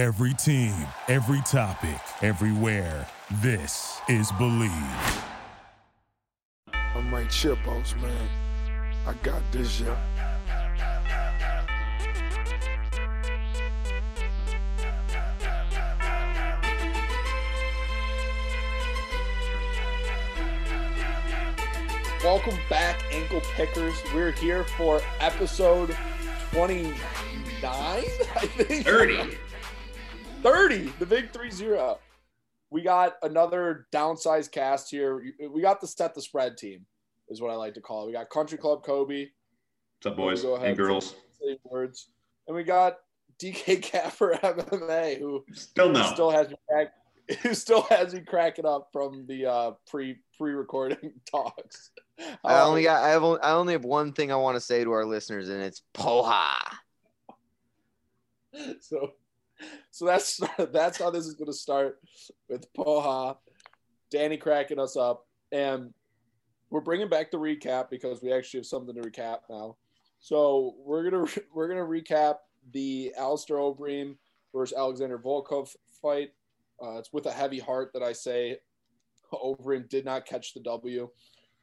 Every team, every topic, everywhere. This is Believe. I'm Mike Chipos, man. I got this, yeah. Welcome back, ankle pickers. We're here for episode 29, I think. 30. 30, the big 3 0. We got another downsized cast here. We got the set the spread team, is what I like to call it. We got Country Club Kobe. What's up, boys Go ahead. and girls? Say words. And we got DK Capper MMA, who Still no. still has me crack, who still has me cracking up from the uh, pre pre recording talks. I only Um, got. I have. Only, I only have one thing I want to say to our listeners, and it's poha. so so that's that's how this is going to start with Poha, Danny cracking us up, and we're bringing back the recap because we actually have something to recap now. So we're gonna we're gonna recap the Alistair Overeem versus Alexander Volkov fight. Uh, it's with a heavy heart that I say Overeem did not catch the W.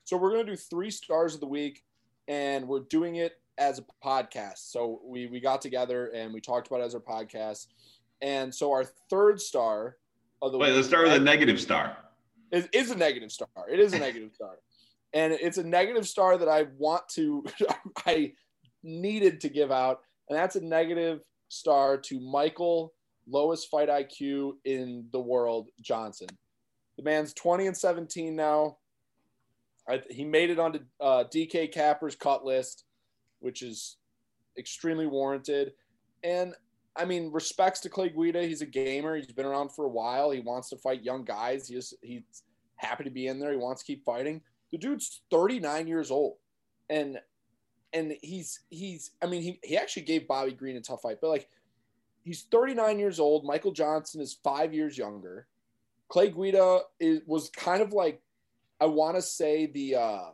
So we're gonna do three stars of the week, and we're doing it as a podcast. So we we got together and we talked about it as our podcast. And so our third star of the Wait, let's start with a negative star. is, is a negative star. It is a negative star. And it's a negative star that I want to I needed to give out. And that's a negative star to Michael, lowest fight IQ in the world, Johnson. The man's 20 and 17 now. I, he made it onto uh, DK Capper's cut list, which is extremely warranted. And I mean, respects to Clay Guida. He's a gamer. He's been around for a while. He wants to fight young guys. He's he's happy to be in there. He wants to keep fighting. The dude's 39 years old, and and he's he's. I mean, he he actually gave Bobby Green a tough fight, but like he's 39 years old. Michael Johnson is five years younger. Clay Guida is was kind of like I want to say the uh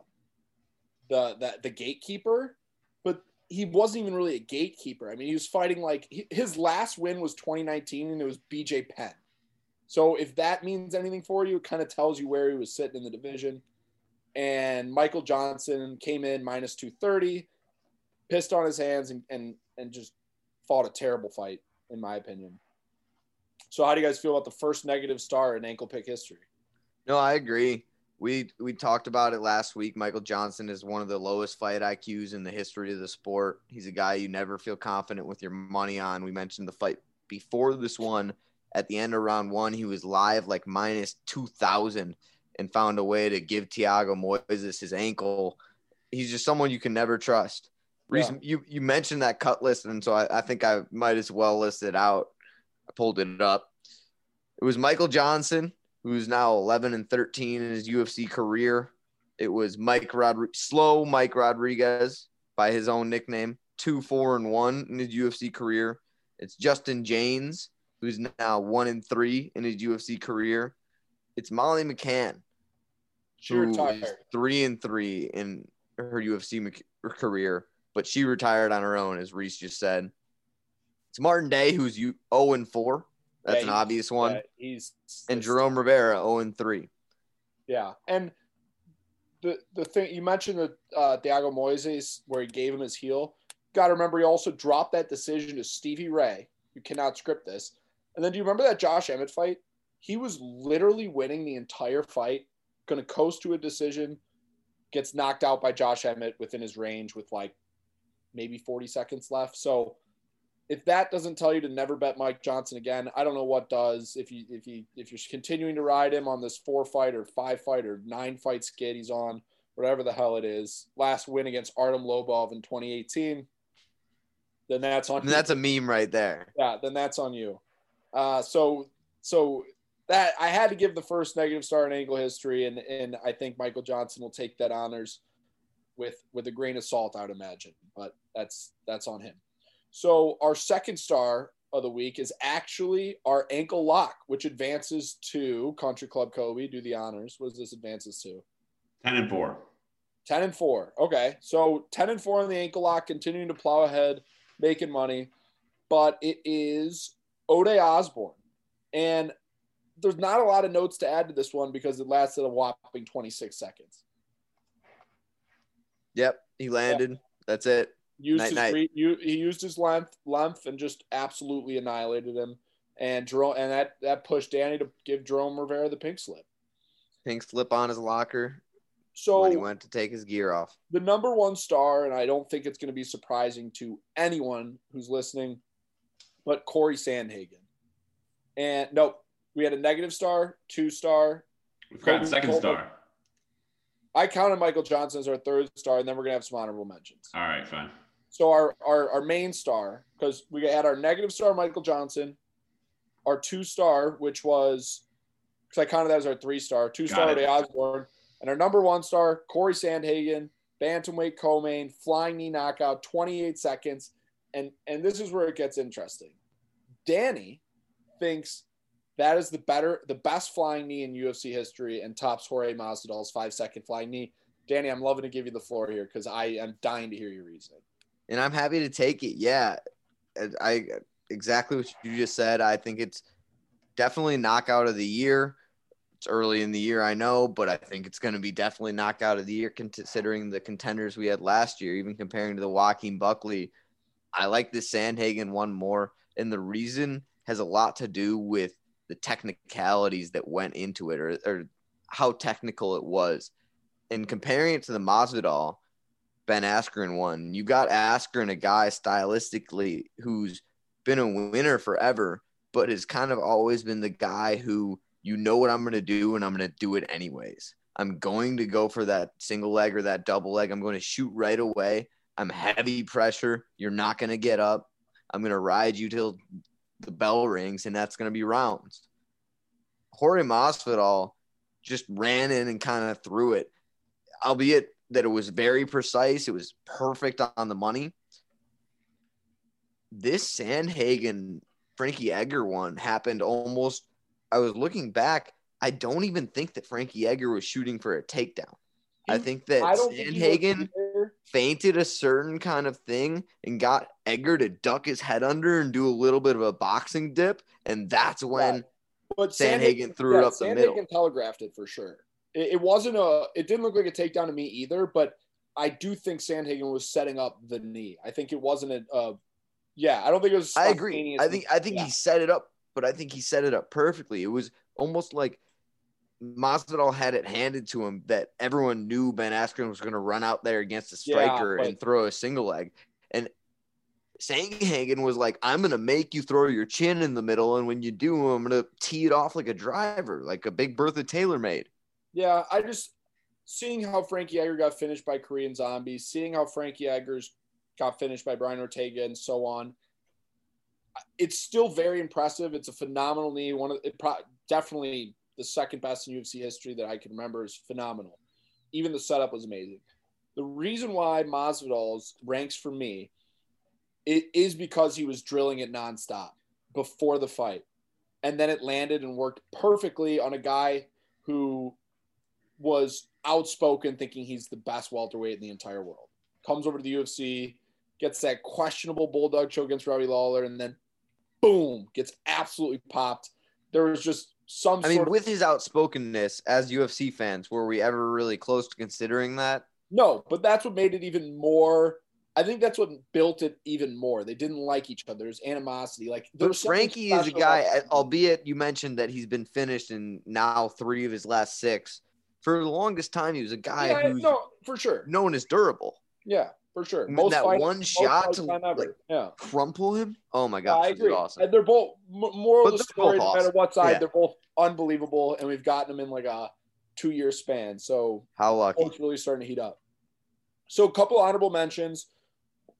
the the the gatekeeper, he wasn't even really a gatekeeper. I mean, he was fighting like his last win was 2019 and it was BJ Penn. So if that means anything for you, it kind of tells you where he was sitting in the division. And Michael Johnson came in minus 230, pissed on his hands and and and just fought a terrible fight in my opinion. So how do you guys feel about the first negative star in ankle pick history? No, I agree. We we talked about it last week. Michael Johnson is one of the lowest fight IQs in the history of the sport. He's a guy you never feel confident with your money on. We mentioned the fight before this one. At the end of round one, he was live like minus two thousand and found a way to give Thiago Moises his ankle. He's just someone you can never trust. Yeah. you you mentioned that cut list, and so I, I think I might as well list it out. I pulled it up. It was Michael Johnson, who's now 11 and 13 in his UFC career. It was Mike Rodriguez, slow Mike Rodriguez by his own nickname, two, four, and one in his UFC career. It's Justin James, who's now one and three in his UFC career. It's Molly McCann, She who retired. three and three in her UFC career, but she retired on her own, as Reese just said. It's Martin Day, who's you 0 and 4. That's Yeah, an obvious one. Yeah, he's And Jerome Rivera 0 and 3. Yeah, and the the thing you mentioned the uh, Thiago Moises where he gave him his heel. Got to remember he also dropped that decision to Stevie Ray. You cannot script this. And then do you remember that Josh Emmett fight? He was literally winning the entire fight, going to coast to a decision, gets knocked out by Josh Emmett within his range with like maybe 40 seconds left. So if that doesn't tell you to never bet Mike Johnson again, I don't know what does. If you if you if you're continuing to ride him on this four fight or five fight or nine fight skid he's on, whatever the hell it is, last win against Artem Lobov in 2018, then that's on And that's a meme right there. yeah, then that's on you. Uh, so so that I had to give the first negative star in angle history, and and I think Michael Johnson will take that honors with with a grain of salt, I'd imagine. But that's that's on him. So our second star of the week is actually our ankle lock, which advances to Country Club Kobe. Do the honors. What does this advances to? 10 and 4. 10 and 4. Okay. So 10 and 4 on the ankle lock, continuing to plow ahead, making money. But it is Ode Osbourne. And there's not a lot of notes to add to this one because it lasted a whopping 26 seconds. Yep, he landed. That's it. Used Night, his night. re- u- he used his length length and just absolutely annihilated him. And Jerome and that that pushed Danny to give Jerome Rivera the pink slip. Pink slip on his locker So when he went to take his gear off. the number one star, and I don't think it's going to be surprising to anyone who's listening, but Corey Sandhagen. And nope, we had a negative star, two star. We've got Kobe second Colbert. star. I counted Michael Johnson as our third star, and then we're gonna have some honorable mentions. All right, fine. So our our, our main star, because we had our negative star, Michael Johnson, our two star, which was because I counted that as our three star, two star Got. Ray Osborne, and our number one star, Corey Sandhagen, bantamweight co-main, flying knee knockout, 28 seconds, and and this is where it gets interesting. Danny thinks that is the better, the best flying knee in UFC history, and tops Jorge Masvidal's five second flying knee. Danny, I'm loving to give you the floor here because I am dying to hear your reasoning. And I'm happy to take it. Yeah, I exactly what you just said. I think it's definitely knockout of the year. It's early in the year, I know, but I think it's going to be definitely knockout of the year considering the contenders we had last year. Even comparing to the Joaquin Buckley, I like this Sandhagen one more, and the reason has a lot to do with the technicalities that went into it, or, or how technical it was. And comparing it to the Masvidal, Ben Askren one. You got Askren, a guy stylistically who's been a winner forever, but has kind of always been the guy who you know what I'm going to do and I'm going to do it anyways. I'm going to go for that single leg or that double leg. I'm going to shoot right away. I'm heavy pressure. You're not going to get up. I'm going to ride you till the bell rings, and that's going to be rounds. Jorge Masvidal just ran in and kind of threw it, albeit that it was very precise. It was perfect on the money. This Sandhagen Frankie Edgar one happened almost. I was looking back. I don't even think that Frankie Edgar was shooting for a takedown. I think that I don't think he Sandhagen feinted a certain kind of thing and got Edgar to duck his head under and do a little bit of a boxing dip. And that's when But Sandhagen threw it up the middle. Sandhagen telegraphed it for sure. It, it wasn't a. It didn't look like a takedown to me either. But I do think Sandhagen was setting up the knee. I think it wasn't a. Uh, yeah, I don't think it was. I agree. I think I think Yeah. he set it up, but I think he set it up perfectly. It was almost like Masvidal had it handed to him that everyone knew Ben Askren was going to run out there against a Yeah, striker but- and throw a single leg, and Sandhagen was like, "I'm going to make you throw your chin in the middle, and when you do, I'm going to tee it off like a driver, like a big Bertha Taylor made." Yeah, I just seeing how Frankie Edgar got finished by Korean Zombies, seeing how Frankie Edgar's got finished by Brian Ortega and so on. It's still very impressive. It's a phenomenal knee. One of it pro- definitely the second best in UFC history that I can remember is phenomenal. Even the setup was amazing. The reason why Masvidal's ranks for me it is because he was drilling it nonstop before the fight. And then it landed and worked perfectly on a guy who was outspoken, thinking he's the best welterweight in the entire world. Comes over to the UFC, gets that questionable bulldog choke against Robbie Lawler, and then boom, gets absolutely popped. There was just some I mean, of with his outspokenness as UFC fans, were we ever really close to considering that? no, but that's what made it even more. I think that's what built it even more. They didn't like each other. There's animosity. Like there But Frankie is a guy, albeit you mentioned that he's been finished in now three of his last six. For the longest time, he was a guy Yeah, who's no, for sure. known as durable. Yeah, for sure. And that fights- one most shot to, like, yeah. Crumple him? Oh my Yeah, gosh, I agree. awesome. And they're both m- moral But of the story, no matter what side, Yeah. they're both unbelievable, and we've gotten them in like a two-year span. So How lucky. it's really starting to heat up. So a couple honorable mentions.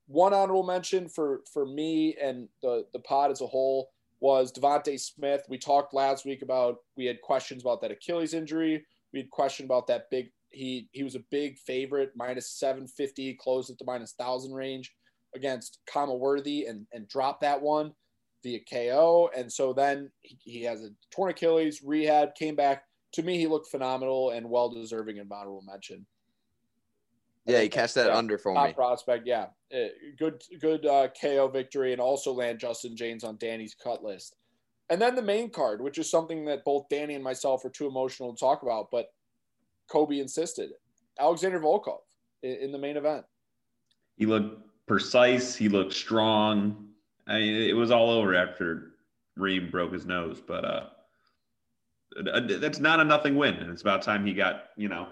One honorable mention for for me and the the pod as a whole was Devonte Smith. We talked last week about we had questions about that Achilles injury. We had question about that big. He he was a big favorite, minus seven fifty, closed at the minus thousand range against Khama Worthy, and and dropped that one via KO. And so then he, he has a torn Achilles, rehab, came back. To me, he looked phenomenal and well deserving of honorable mention. Yeah, he catch that yeah, under for top me. prospect. Yeah, Uh, good good uh, KO victory, and also land Justin James on Danny's cut list. And then the main card, which is something that both Danny and myself are too emotional to talk about, but Kobe insisted. Alexander Volkov in, the main event. He looked precise. He looked strong. I mean, it was all over after Reem broke his nose, but uh, that's not a nothing win. And it's about time he got, you know,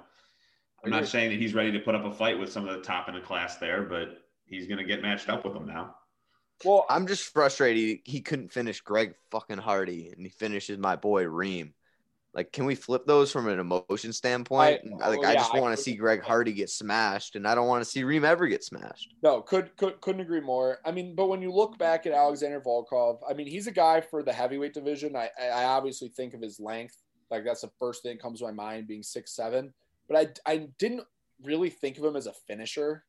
I'm not saying that he's ready to put up a fight with some of the top in the class there, but he's going to get matched up with them now. Well, I'm just frustrated he couldn't finish Greg fucking Hardy and he finishes my boy Reem. Like, can we flip those from an emotion standpoint? I, like, oh, I just want to see Greg Hardy get smashed, and I don't want to see Reem ever get smashed. No, could, could couldn't agree more. I mean, but when you look back at Alexander Volkov, I mean, he's a guy for the heavyweight division. I, I obviously think of his length. Like, that's the first thing that comes to my mind, being six seven. But I, I didn't really think of him as a finisher.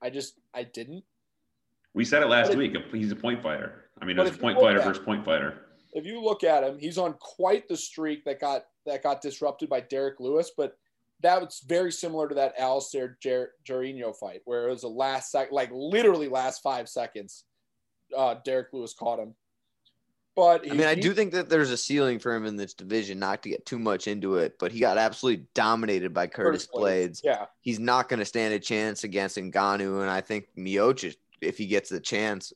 I just, I didn't. We said it last week. He's a point fighter. I mean, it's a point fighter versus point fighter if you look at him, he's on quite the streak that got that got disrupted by Derrick Lewis, but that was very similar to that Alistair Ger- Jairzinho fight, where it was a last sec, like literally last five seconds. Uh, Derrick Lewis caught him. But he, I mean, I do think that there's a ceiling for him in this division, not to get too much into it, but he got absolutely dominated by Curtis, Curtis Blaydes. Yeah. He's not going to stand a chance against Ngannou. And I think Miocic, if he gets the chance,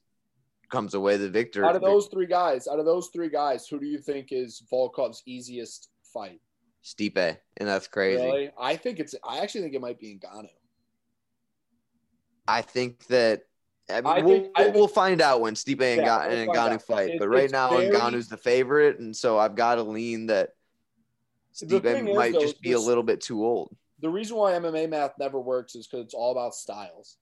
comes away the victor. Out of those three guys, out of those three guys, who do you think is Volkov's easiest fight? Stipe, and that's crazy. Really? I think it's. I actually think it might be Ngannou. I think that. I mean, I we'll, think, we'll, we'll, find out when Stipe and, yeah, we'll Ngannou fight. It, but right now, very, Ngannou's the favorite, and so I've got to lean that Stipe might though, just be a little bit too old. The reason why MMA math never works is because it's all about styles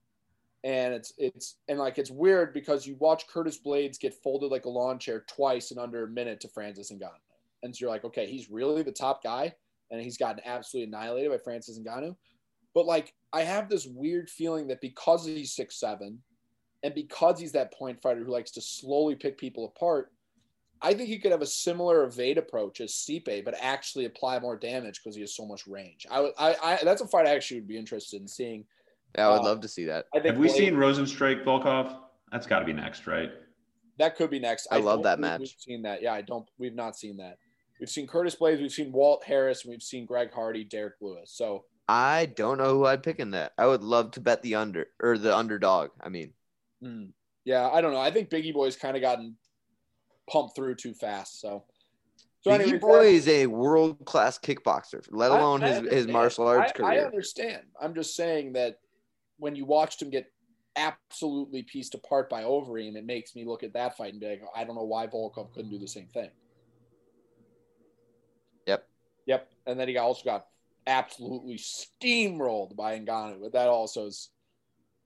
and it's it's and like it's weird because you watch Curtis Blaydes get folded like a lawn chair twice in under a minute to Francis Ngannou, and so you're like, okay, he's really the top guy, and he's gotten absolutely annihilated by Francis Ngannou. But like, I have this weird feeling that because he's six seven, and because he's that point fighter who likes to slowly pick people apart, I think he could have a similar evade approach as Stipe, but actually apply more damage because he has so much range. I, I, I that's a fight I actually would be interested in seeing yeah, I would uh, love to see that. Have we Blade, seen Rozenstruik Volkov? That's got to be next, right? That could be next. I, I love that match. We've seen that. Yeah, I don't. We've not seen that. We've seen Curtis Blaydes. We've seen Walt Harris. And we've seen Greg Hardy, Derrick Lewis. So I don't know who I'd pick in that. I would love to bet the under or the underdog. I mean, mm, yeah, I don't know. I think Bigi Boy's kind of gotten pumped through too fast. So. So Bigi anyways, Boy is a world class kickboxer, let alone I, I his, his martial arts I, career. I understand. I'm just saying that when you watched him get absolutely pieced apart by Overeem, it makes me look at that fight and be like, I don't know why Volkov couldn't do the same thing. Yep. Yep. And then he also got absolutely steamrolled by Ngannou, but that also is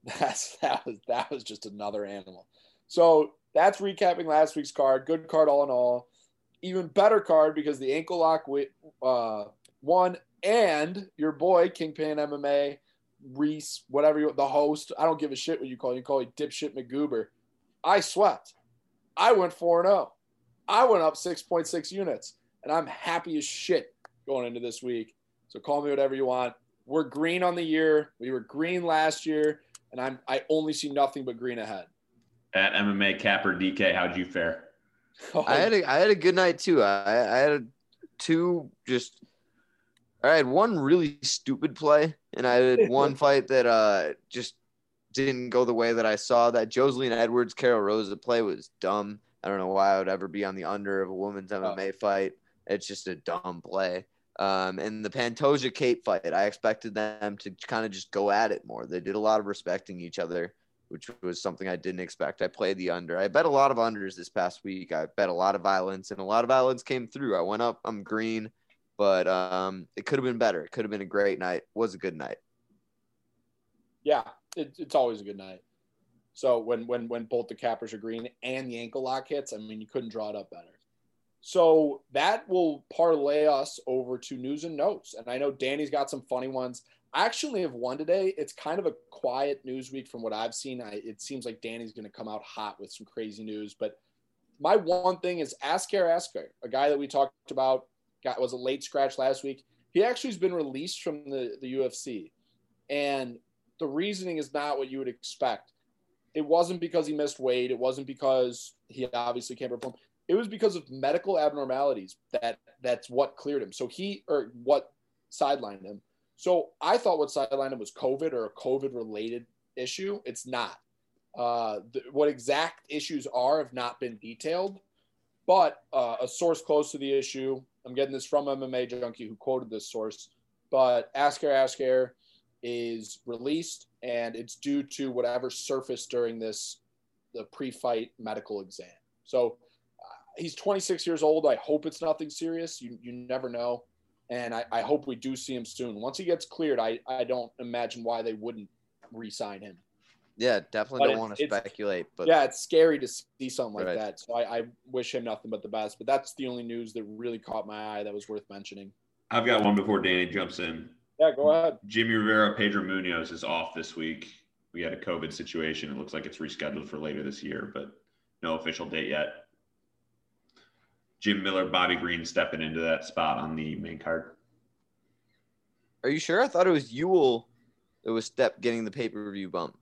that's that was that was just another animal. So that's recapping last week's card. Good card all in all. Even better card because the ankle lock uh, won, and your boy Kingpin MMA Reese, whatever you, the host. I don't give a shit what you call. You call me dipshit McGoober. I swept. I went four and zero. Oh. I went up six point six units, and I'm happy as shit going into this week. So call me whatever you want. We're green on the year. We were green last year, and I'm I only see nothing but green ahead. At MMA Capper DK, how'd you fare? Oh. I had a I had a good night too. I I had a, two just I had one really stupid play, and I had one fight that uh just didn't go the way that I saw. That Joselyne Edwards Karol Rosa play was dumb. I don't know why I would ever be on the under of a women's MMA oh. fight. It's just a dumb play. Um, and the Pantoja Kape fight, I expected them to kind of just go at it more. They did a lot of respecting each other, which was something I didn't expect. I played the under. I bet a lot of unders this past week. I bet a lot of violence, and a lot of violence came through. I went up. I'm green but um, it could have been better. It could have been a great night. It was a good night. Yeah, it, it's always a good night. So when when when both the cappers are green and the ankle lock hits, I mean, you couldn't draw it up better. So that will parlay us over to news and notes. And I know Danny's got some funny ones. I actually have one today. It's kind of a quiet news week from what I've seen. I, it seems like Danny's going to come out hot with some crazy news. But my one thing is Askar Askar, a guy that we talked about got was a late scratch last week. He actually has been released from the, the UFC. And the reasoning is not what you would expect. It wasn't because he missed weight. It wasn't because he obviously can't perform. it was because of medical abnormalities that that's what cleared him. So he or what sidelined him. So I thought what sidelined him was COVID or a COVID related issue. It's not. Uh, the, what exact issues are have not been detailed, but uh, a source close to the issue. I'm getting this from MMA Junkie who quoted this source, but Askar Askar is released and it's due to whatever surfaced during this the pre-fight medical exam. So uh, he's 26 years old. I hope it's nothing serious. You you never know, and I, I hope we do see him soon. Once he gets cleared, I I don't imagine why they wouldn't re-sign him. Yeah, definitely But don't want to speculate, but yeah, it's scary to see something like Right. that. So I, I wish him nothing but the best. But that's the only news that really caught my eye that was worth mentioning. I've got one before Danny jumps in. Yeah, go ahead. Jimmy Rivera, Pedro Munoz is off this week. We had a COVID situation. It looks like it's rescheduled for later this year, but no official date yet. Jim Miller, Bobby Green stepping into that spot on the main card. are you sure? I thought it was Ewell that was step getting the pay per view bump.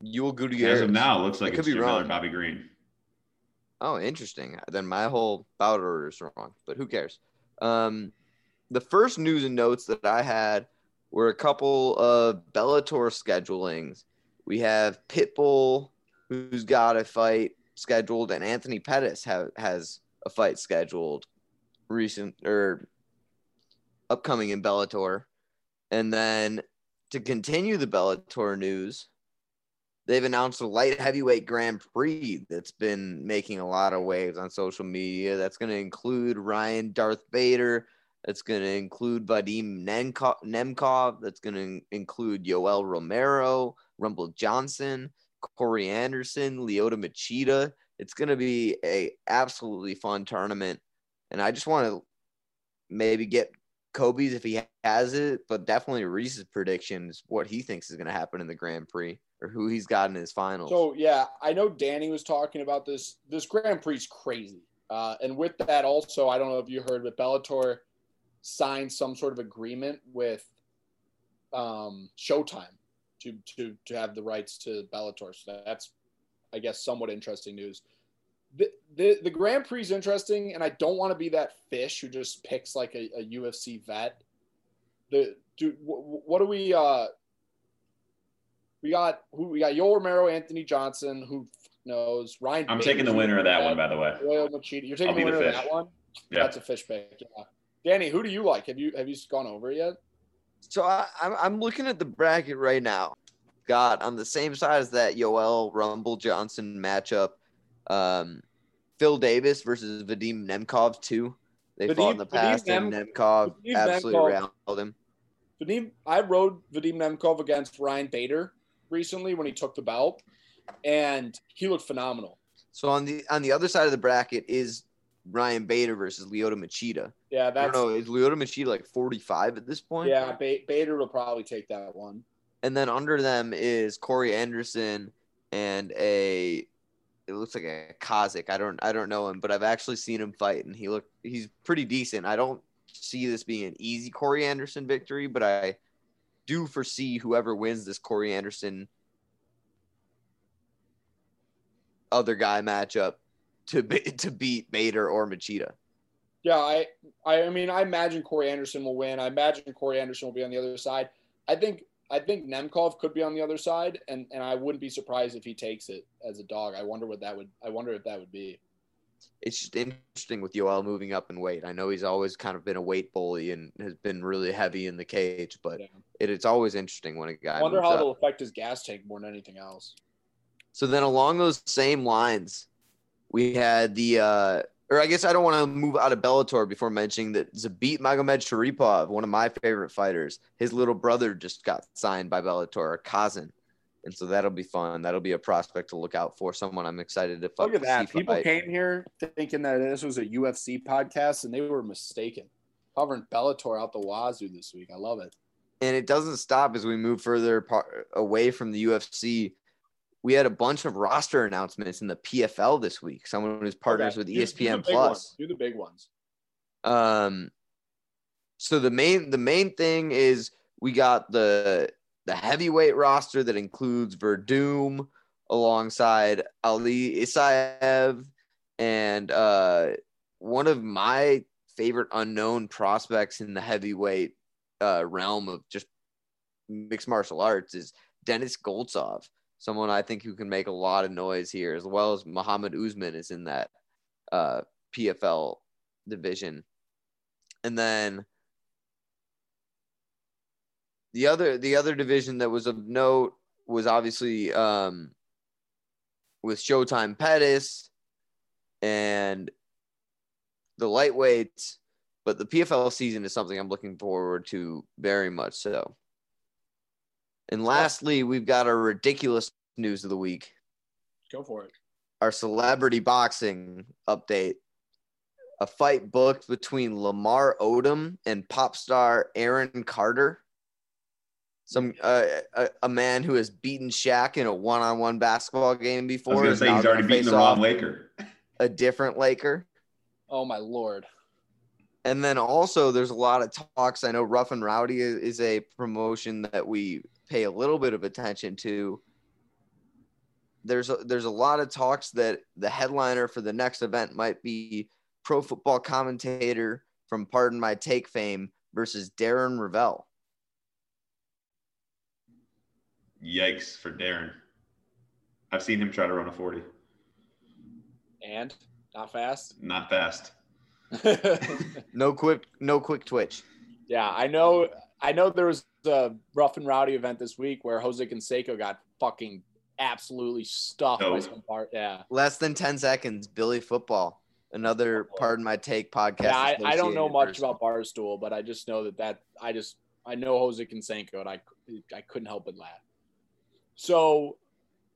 Ewell Gutierrez. As of now, it looks like I it's could be Jim Miller, wrong. Bobby Green. Oh, interesting. Then my whole bout order is wrong, but who cares? Um, the first news and notes that I had were a couple of Bellator schedulings. We have Pitbull, who's got a fight scheduled, and Anthony Pettis have, has a fight scheduled recent or upcoming in Bellator. And then to continue the Bellator news, they've announced a light heavyweight Grand Prix that's been making a lot of waves on social media. That's going to include Ryan Darth Bader. That's going to include Vadim Nemkov. That's going to include Yoel Romero, Rumble Johnson, Corey Anderson, Lyoto Machida. It's going to be a absolutely fun tournament, and I just want to maybe get Kobe's if he has it, but definitely Reese's predictions what he thinks is going to happen in the Grand Prix or who he's got in his finals. So yeah, I know Danny was talking about this. This Grand Prix is crazy, uh, and with that also, I don't know if you heard, but Bellator signed some sort of agreement with um, Showtime to to to have the rights to Bellator. So that's, I guess, somewhat interesting news. The, the, the Grand Prix is interesting, and I don't want to be that fish who just picks like a, a UFC vet. The do wh- what do we uh we got who we got Yoel Romero, Anthony Johnson, who knows Ryan. I'm Bader's taking the winner of that one, by the way. Royal Machida. You're taking I'll the be the winner of fish. that one. Yeah. That's a fish pick. Yeah. Danny, who do you like? Have you have you gone over yet? So I, I'm I'm looking at the bracket right now. Got on the same side as that Yoel Rumble Johnson matchup, um, Phil Davis versus Vadim Nemkov too. They fought in Vadim- the Vadim past, and Nem- Nemkov Vadim absolutely Nemkov- railed him. Vadim, I rode Vadim Nemkov against Ryan Bader recently when he took the belt, and he looked phenomenal. So on the on the other side of the bracket is Ryan Bader versus Lyoto Machida. Yeah, I that's don't know, is Lyoto Machida like 45 at this point? yeah. Ba- Bader will probably take that one. And then under them is Corey Anderson and a it looks like a Kazakh. I don't I don't know him, but I've actually seen him fight and he looked. he's pretty decent. I don't see this being an easy Corey Anderson victory, but I do foresee whoever wins this Corey Anderson other guy matchup to be, to beat Bader or Machida. Yeah, I, I, I mean, I imagine Corey Anderson will win. I imagine Corey Anderson will be on the other side. I think, I think Nemkov could be on the other side, and and I wouldn't be surprised if he takes it as a dog. I wonder what that would. I wonder if that would be. It's just interesting with Yoel moving up in weight. I know he's always kind of been a weight bully and has been really heavy in the cage, but Yeah. it, it's always interesting when a guy I wonder how it'll affect his gas tank more than anything else. So then along those same lines, we had the uh or I guess I don't want to move out of Bellator before mentioning that Zabit Magomedsharipov, one of my favorite fighters, his little brother just got signed by Bellator, Kazan. And so that'll be fun. That'll be a prospect to look out for. Someone I'm excited to Look at that. People fight. came here thinking that this was a UFC podcast, and they were mistaken. Covering Bellator out the wazoo this week. I love it. and it doesn't stop as we move further away from the UFC. We had a bunch of roster announcements in the PFL this week. Someone who's partners Okay, with do- E do ESPN Plus. Do the big ones. Um, so the main the main thing is we got the the heavyweight roster that includes Werdum alongside Ali Isaev, And uh, one of my favorite unknown prospects in the heavyweight uh, realm of just mixed martial arts is Denis Goltsov, someone I think who can make a lot of noise here, as well as Muhammad Usman is in that uh, PFL division. And then the other the other division that was of note was obviously um, with Showtime Pettis and the lightweights, but the PFL season is something I'm looking forward to very much so. And lastly, we've got our ridiculous news of the week, Go for it. our celebrity boxing update. A fight booked between Lamar Odom and pop star Aaron Carter. Some uh, a, a man who has beaten Shaq in a one-on-one basketball game before. I before. was going to say he's already beaten the wrong Laker. A different Laker. Oh my lord. And then also, there's a lot of talks. I know Rough and Rowdy is, is a promotion that we pay a little bit of attention to. There's a, there's a lot of talks that the headliner for the next event might be pro football commentator from Pardon My Take fame versus Darren Rovell. Yikes for Darren. I've seen him try to run a 40. And not fast. Not fast. No quick no quick twitch. yeah, I know. I know there was a rough and rowdy event this week where Jose Canseco got fucking absolutely stuffed by Oh. some part. Yeah. Less than 10 seconds. Billy Football. Another Pardon My Take podcast. Yeah, I, I don't know much about Barstool, but I just know that that I just I know Jose Canseco, and I I couldn't help but laugh. So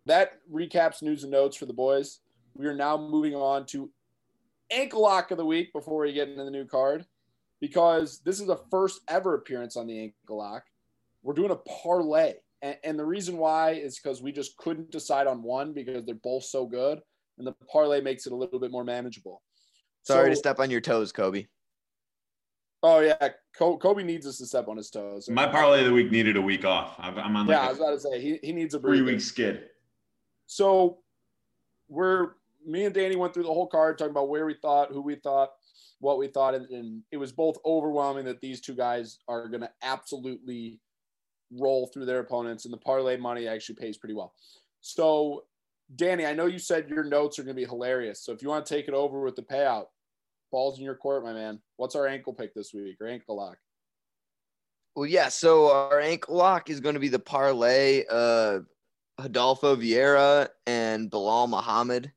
that recaps news and notes for the boys. We are now moving on to ankle lock of the week before we get into the new card, because this is a first ever appearance on the ankle lock. We're doing a parlay, and, and the reason why is because we just couldn't decide on one because they're both so good, and the parlay makes it a little bit more manageable. Sorry to step on your toes, Kobe. Oh yeah, Kobe needs us to step on his toes. My parlay of the week needed a week off. I'm I'm on Yeah, I was about to say he, he needs a three week skid. So we're me and Danny went through the whole card talking about where we thought, who we thought, what we thought, and, and it was both overwhelming that these two guys are going to absolutely roll through their opponents, and the parlay money actually pays pretty well. So, Danny, I know you said your notes are going to be hilarious. So if you want to take it over with the payout, balls in your court, my man. What's our ankle pick this week or ankle lock? Well, yeah. So our ankle lock is going to be the parlay of Adolfo Vieira and Belal Muhammad.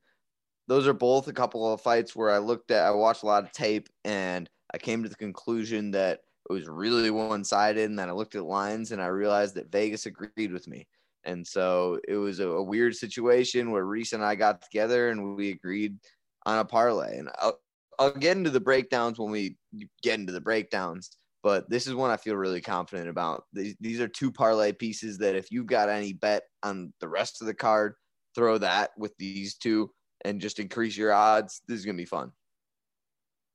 Those are both a couple of fights where I looked at, I watched a lot of tape, and I came to the conclusion that it was really one sided. And then I looked at lines and I realized that Vegas agreed with me. And so it was a, a weird situation where Reese and I got together and we agreed on a parlay. And uh, I'll, get into the breakdowns when we get into the breakdowns but this is one I feel really confident about. These, these are two parlay pieces that if you've got any bet on the rest of the card, throw that with these two and just increase your odds. This is going to be fun.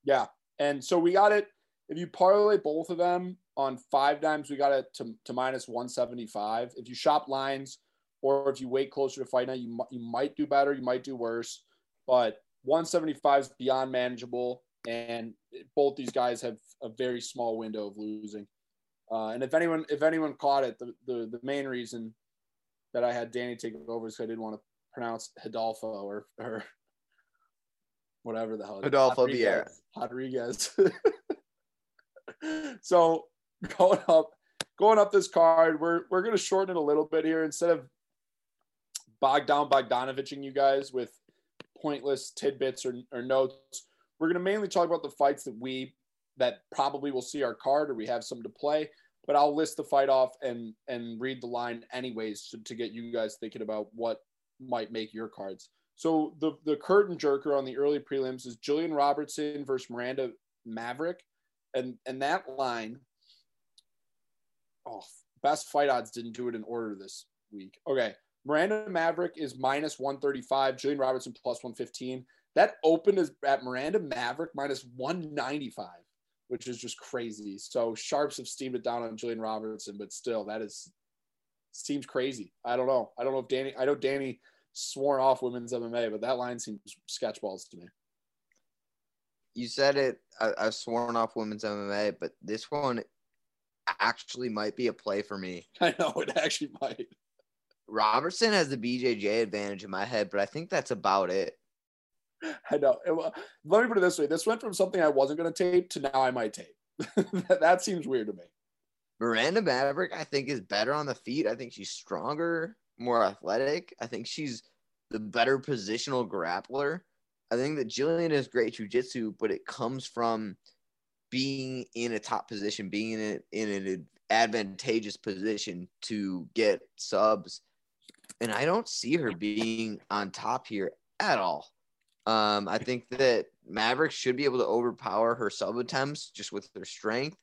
Yeah. And so we got it. If you parlay both of them on five dimes, we got it to, to minus 175. If you shop lines or if you wait closer to fight night, you, you might do better, you might do worse. But 175 is beyond manageable. And both these guys have a very small window of losing. Uh, and if anyone if anyone caught it, the, the, the main reason that I had Danny take over is I didn't want to pronounce Hidalgo or, or whatever the hell. is. Adolfo Rodriguez. Rodriguez. so going up, going up this card, we're we're gonna shorten it a little bit here instead of Bogdan Bogdanovicing you guys with pointless tidbits or, or notes. We're gonna mainly talk about the fights that we that probably will see our card or we have some to play. But I'll list the fight off and and read the line anyways to, to get you guys thinking about what might make your cards. So the the curtain jerker on the early prelims is Gillian Robertson versus Miranda Maverick, and and that line. Oh, best fight odds didn't do it in order this week. Okay, Miranda Maverick is minus one thirty five. Gillian Robertson plus one fifteen. That opened is at Miranda Maverick minus one ninety five, which is just crazy. So sharps have steamed it down on Gillian Robertson, but still, that is seems crazy. I don't know. I don't know if Danny. I know Danny swore off women's MMA, but that line seems sketchballs to me. you said it. I, I've sworn off women's MMA, but this one actually might be a play for me. I know it actually might. Robertson has the BJJ advantage in my head, but I think that's about it. I know. Let me put it this way: this went from something I wasn't going to tape to now I might tape. that, that seems weird to me. Miranda Maverick, I think, is better on the feet. I think she's stronger, more athletic. I think she's the better positional grappler. I think that Gillian is great jujitsu, but it comes from being in a top position, being in, a, in an advantageous position to get subs. And I don't see her being on top here at all. Um, I think that Maverick should be able to overpower her sub attempts just with her strength.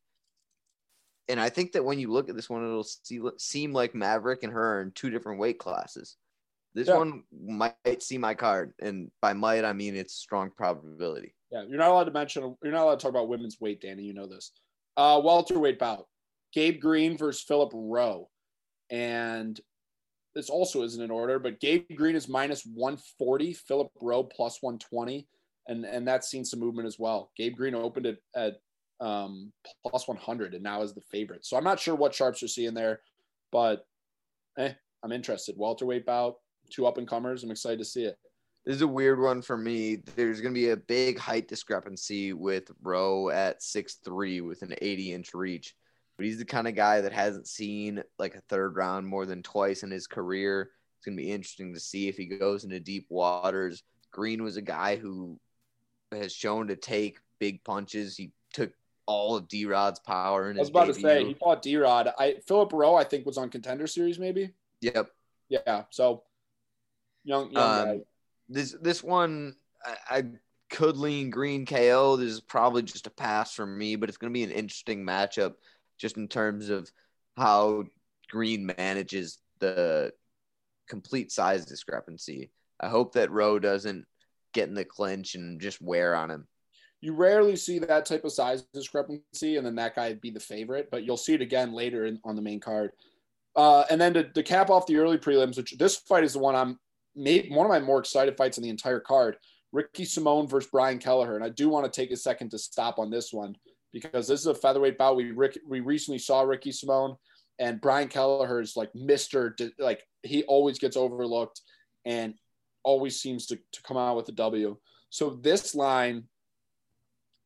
And I think that when you look at this one, it'll see, seem like Maverick and her are in two different weight classes. This Yeah. one might see my card, and by might I mean it's strong probability. Yeah, you're not allowed to mention. You're not allowed to talk about women's weight, Danny. You know this. Uh, welterweight bout: Gabe Green versus Philip Rowe, and this also isn't in order. But Gabe Green is minus 140, Philip Rowe plus 120, and and that's seen some movement as well. Gabe Green opened it at um, plus 100 and now is the favorite. So I'm not sure what sharps you're seeing there, but eh, I'm interested. Welterweight bout, two up and comers. I'm excited to see it. This is a weird one for me. There's going to be a big height discrepancy with Rowe at 6'3 with an 80 inch reach. But he's the kind of guy that hasn't seen like a third round more than twice in his career. It's going to be interesting to see if he goes into deep waters. Green was a guy who has shown to take big punches. He took all of D Rod's power in I was about to say he fought D Rod. I Philip Rowe, I think, was on contender series, maybe. Yep. Yeah. So young, young. Um, this this one I, I could lean green KO. This is probably just a pass for me, but it's going to be an interesting matchup just in terms of how Green manages the complete size discrepancy. I hope that Rowe doesn't get in the clinch and just wear on him. You rarely see that type of size discrepancy, and then that guy be the favorite. But you'll see it again later in, on the main card. Uh, and then to, to cap off the early prelims, which this fight is the one I'm made one of my more excited fights in the entire card. Ricky Simone versus Brian Kelleher, and I do want to take a second to stop on this one because this is a featherweight bout. We Rick, we recently saw Ricky Simone, and Brian Kelleher is like Mister. Like he always gets overlooked, and always seems to, to come out with a W. So this line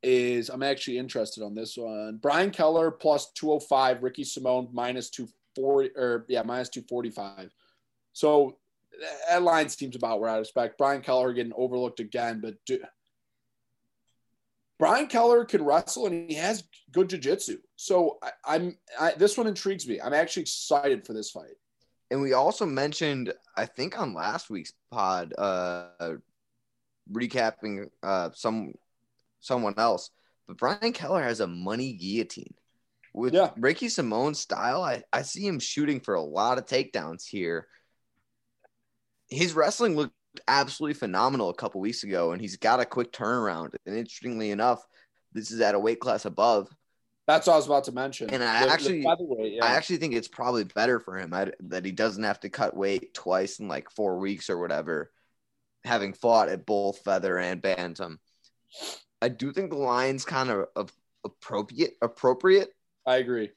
is I'm actually interested on this one. Brian Keller plus 205, Ricky Simone minus 240 or yeah, minus 245. So that line seems about where I expect. Brian Keller getting overlooked again, but do, Brian Keller can wrestle and he has good jiu-jitsu. So I, I'm I, this one intrigues me. I'm actually excited for this fight. And we also mentioned, I think on last week's pod, uh, recapping uh, some someone else, but Brian Keller has a money guillotine. With Yeah. Ricky Simone's style, I, I see him shooting for a lot of takedowns here. His wrestling looked absolutely phenomenal a couple weeks ago, and he's got a quick turnaround. And interestingly enough, this is at a weight class above. That's what I was about to mention. And I The- the actually- featherweight, yeah. I actually think it's probably better for him I, that he doesn't have to cut weight twice in like four weeks or whatever, having fought at both feather and bantam. I do think the line's kind of, of appropriate. Appropriate. I agree.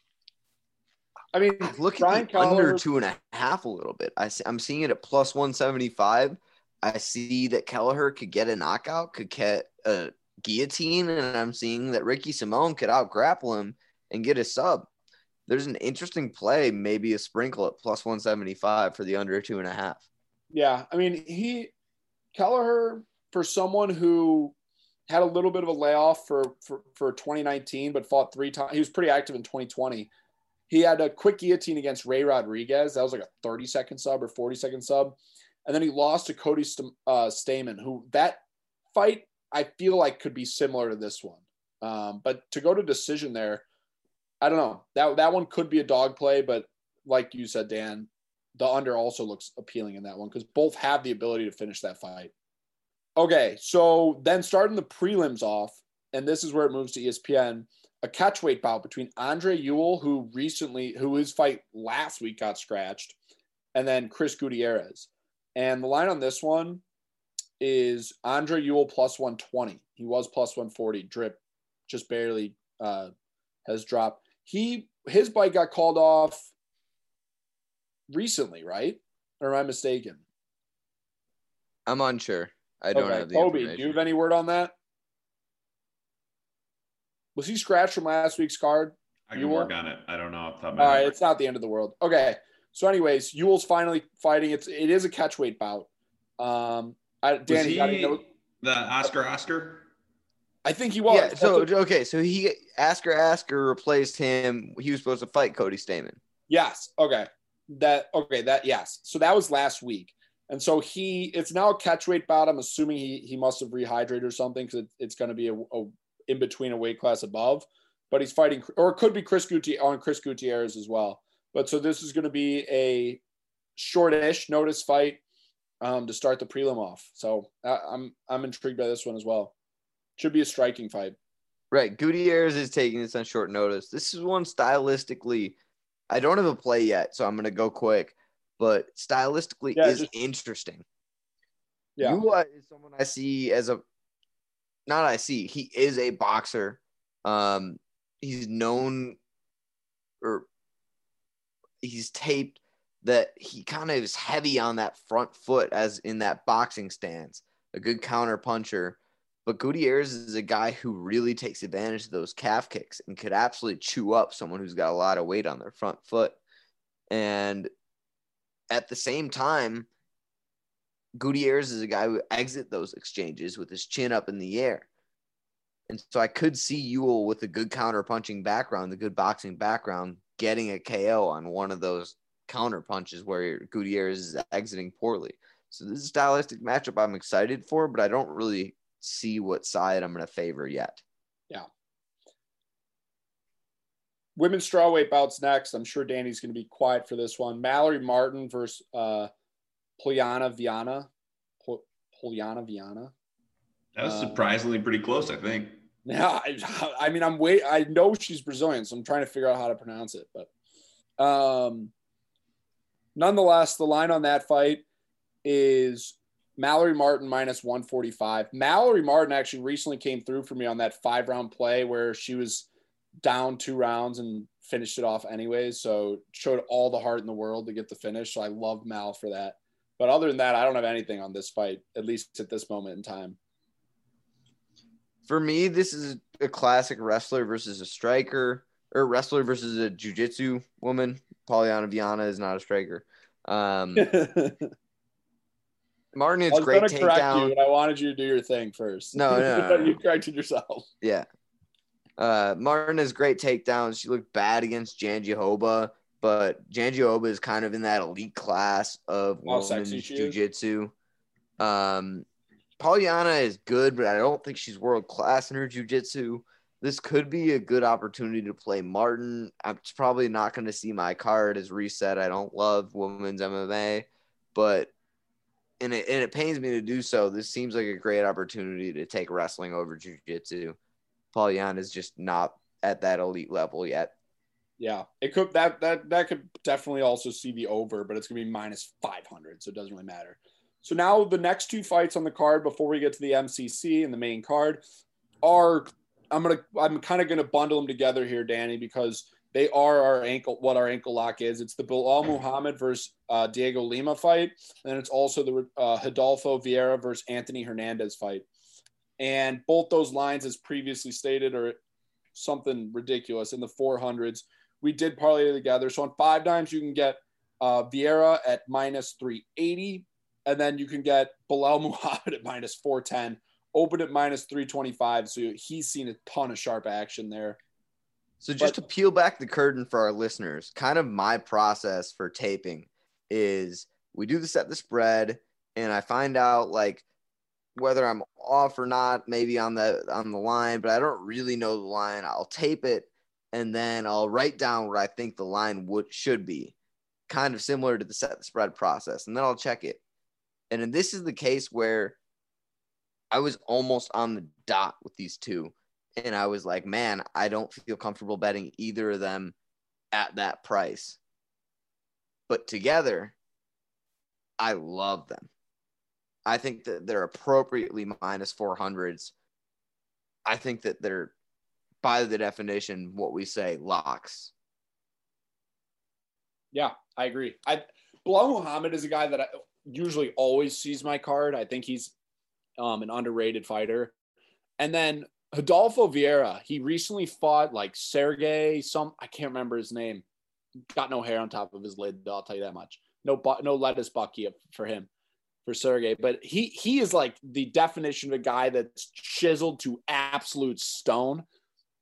I mean, look at the under two and a half a little bit. I, see- I'm seeing it at plus one seventy five. I see that Kelleher could get a knockout, could get a guillotine, and I'm seeing that Ricky Simone could out grapple him and get a sub. There's an interesting play, maybe a sprinkle at plus 175 for the under two and a half. Yeah, I mean, he Kelleher for someone who had a little bit of a layoff for for, for 2019, but fought three times. He was pretty active in 2020. He had a quick guillotine against Ray Rodriguez. That was like a 30 second sub or 40 second sub, and then he lost to Cody St- uh, Stamann, who that fight I feel like could be similar to this one. Um, but to go to decision there, I don't know. That that one could be a dog play, but like you said, Dan, the under also looks appealing in that one because both have the ability to finish that fight. Okay, so then starting the prelims off, and this is where it moves to ESPN, a catchweight bout between Andre Ewell, who recently, who his fight last week got scratched, and then Chris Gutierrez. And the line on this one, is Andre Ewell plus 120. He was plus 140. Drip just barely uh, has dropped. He his bike got called off recently, right? Or am I mistaken? I'm unsure. I don't okay, have the Kobe, do you have any word on that? Was he scratched from last week's card? I can You work will? on it. I don't know off the top of my All right, it's not the end of the world. Okay. So, anyways, Ewell's finally fighting. It's it is a catchweight bout. Um, I, Was Danny, he you got any note? the Oscar Oscar? I think he was. yeah. So what- okay. So he Oscar Oscar replaced him. He was supposed to fight Cody Stamann. yes. Okay. That okay. That yes. So that was last week, and so he it's now a catchweight bout. I'm assuming he he must have rehydrated or something because it, it's going to be a, a in between a weight class above. But he's fighting, or it could be Chris Gutierrez on Chris Gutierrez as well. But so this is going to be a shortish notice fight um, to start the prelim off. So I, I'm I'm intrigued by this one as well. Should be a striking fight. Right. Gutierrez is taking this on short notice. This is one stylistically. I don't have a play yet, so I'm gonna go quick. But stylistically Yeah, is just- interesting. Yeah. Yula is someone I see as a not I see. He is a boxer. Um, he's known or he's taped that he kind of is heavy on that front foot as in that boxing stance, a good counter puncher. But Gutierrez is a guy who really takes advantage of those calf kicks and could absolutely chew up someone who's got a lot of weight on their front foot. And at the same time, Gutierrez is a guy who exit those exchanges with his chin up in the air. And so I could see Ewell with a good counter punching background, the good boxing background, getting a KO on one of those counter punches where Gutierrez is exiting poorly. So this is a stylistic matchup I'm excited for, but I don't really see what side I'm going to favor yet. Yeah. Women's strawweight bouts next. I'm sure Danny's going to be quiet for this one. Mallory Martin versus uh, Polyana Viana. Pol- Polyana Viana. That was Uh, surprisingly pretty close, I think. Yeah, I, I mean, I'm wait. I know she's Brazilian, so I'm trying to figure out how to pronounce it. But, um, nonetheless, the line on that fight is Mallory Martin minus 145. Mallory Martin actually recently came through for me on that five round play where she was down two rounds and finished it off anyways. So showed all the heart in the world to get the finish. So I love Mal for that. But other than that, I don't have anything on this fight, at least at this moment in time. For me, this is a classic wrestler versus a striker, or wrestler versus a jujitsu woman. Polyana Viana is not a striker. Um, Martin I is was great correct you, takedown. I wanted you to do your thing first. No, no, no. you corrected yourself. Yeah. Uh, Martin has great takedowns. She looked bad against Jandiroba, but Jandiroba is kind of in that elite class of How women's sexy she is. jujitsu. Um, Polyana is good, but I don't think she's world class in her jujitsu. This could be a good opportunity to play Martin. I'm probably not going to see my card as reset. I don't love women's MMA, but and it, and it pains me to do so. This seems like a great opportunity to take wrestling over jujitsu. Polyana is just not at that elite level yet. Yeah, it could that that that could definitely also see the over, but it's gonna be minus five hundred, so it doesn't really matter. So now the next two fights on the card before we get to the MCC and the main card are I'm gonna I'm kind of gonna bundle them together here, Danny, because they are our ankle what our ankle lock is. It's the Belal Muhammad versus uh, Dhiego Lima fight, and it's also the uh, Vieira versus Anthony Hernandez fight. And both those lines, as previously stated, are something ridiculous in the 400s. We did parlay together. So on five dimes, you can get uh, Vieira at minus 380, and then you can get Belal Muhammad at minus 410, open at minus 325. So he's seen a ton of sharp action there. So just But- to peel back the curtain for our listeners, kind of my process for taping is we do the set the spread and I find out like whether I'm off or not, maybe on the on the line, but I don't really know the line. I'll tape it and then I'll write down what I think the line would should be, kind of similar to the set the spread process, and then I'll check it. And this is the case where I was almost on the dot with these two and I was like, man, I don't feel comfortable betting either of them at that price. But together, I love them. I think that they're appropriately minus 400s. I think that they're, by the definition, what we say locks. Yeah, I agree. I Belal Muhammad is a guy that I usually always sees my card. I think he's um, an underrated fighter. And then Rodolfo Vieira, he recently fought like Sergey, some I can't remember his name. Got no hair on top of his lid. I'll tell you that much. No, no lettuce bucky for him, for Sergey. But he he is like the definition of a guy that's chiseled to absolute stone.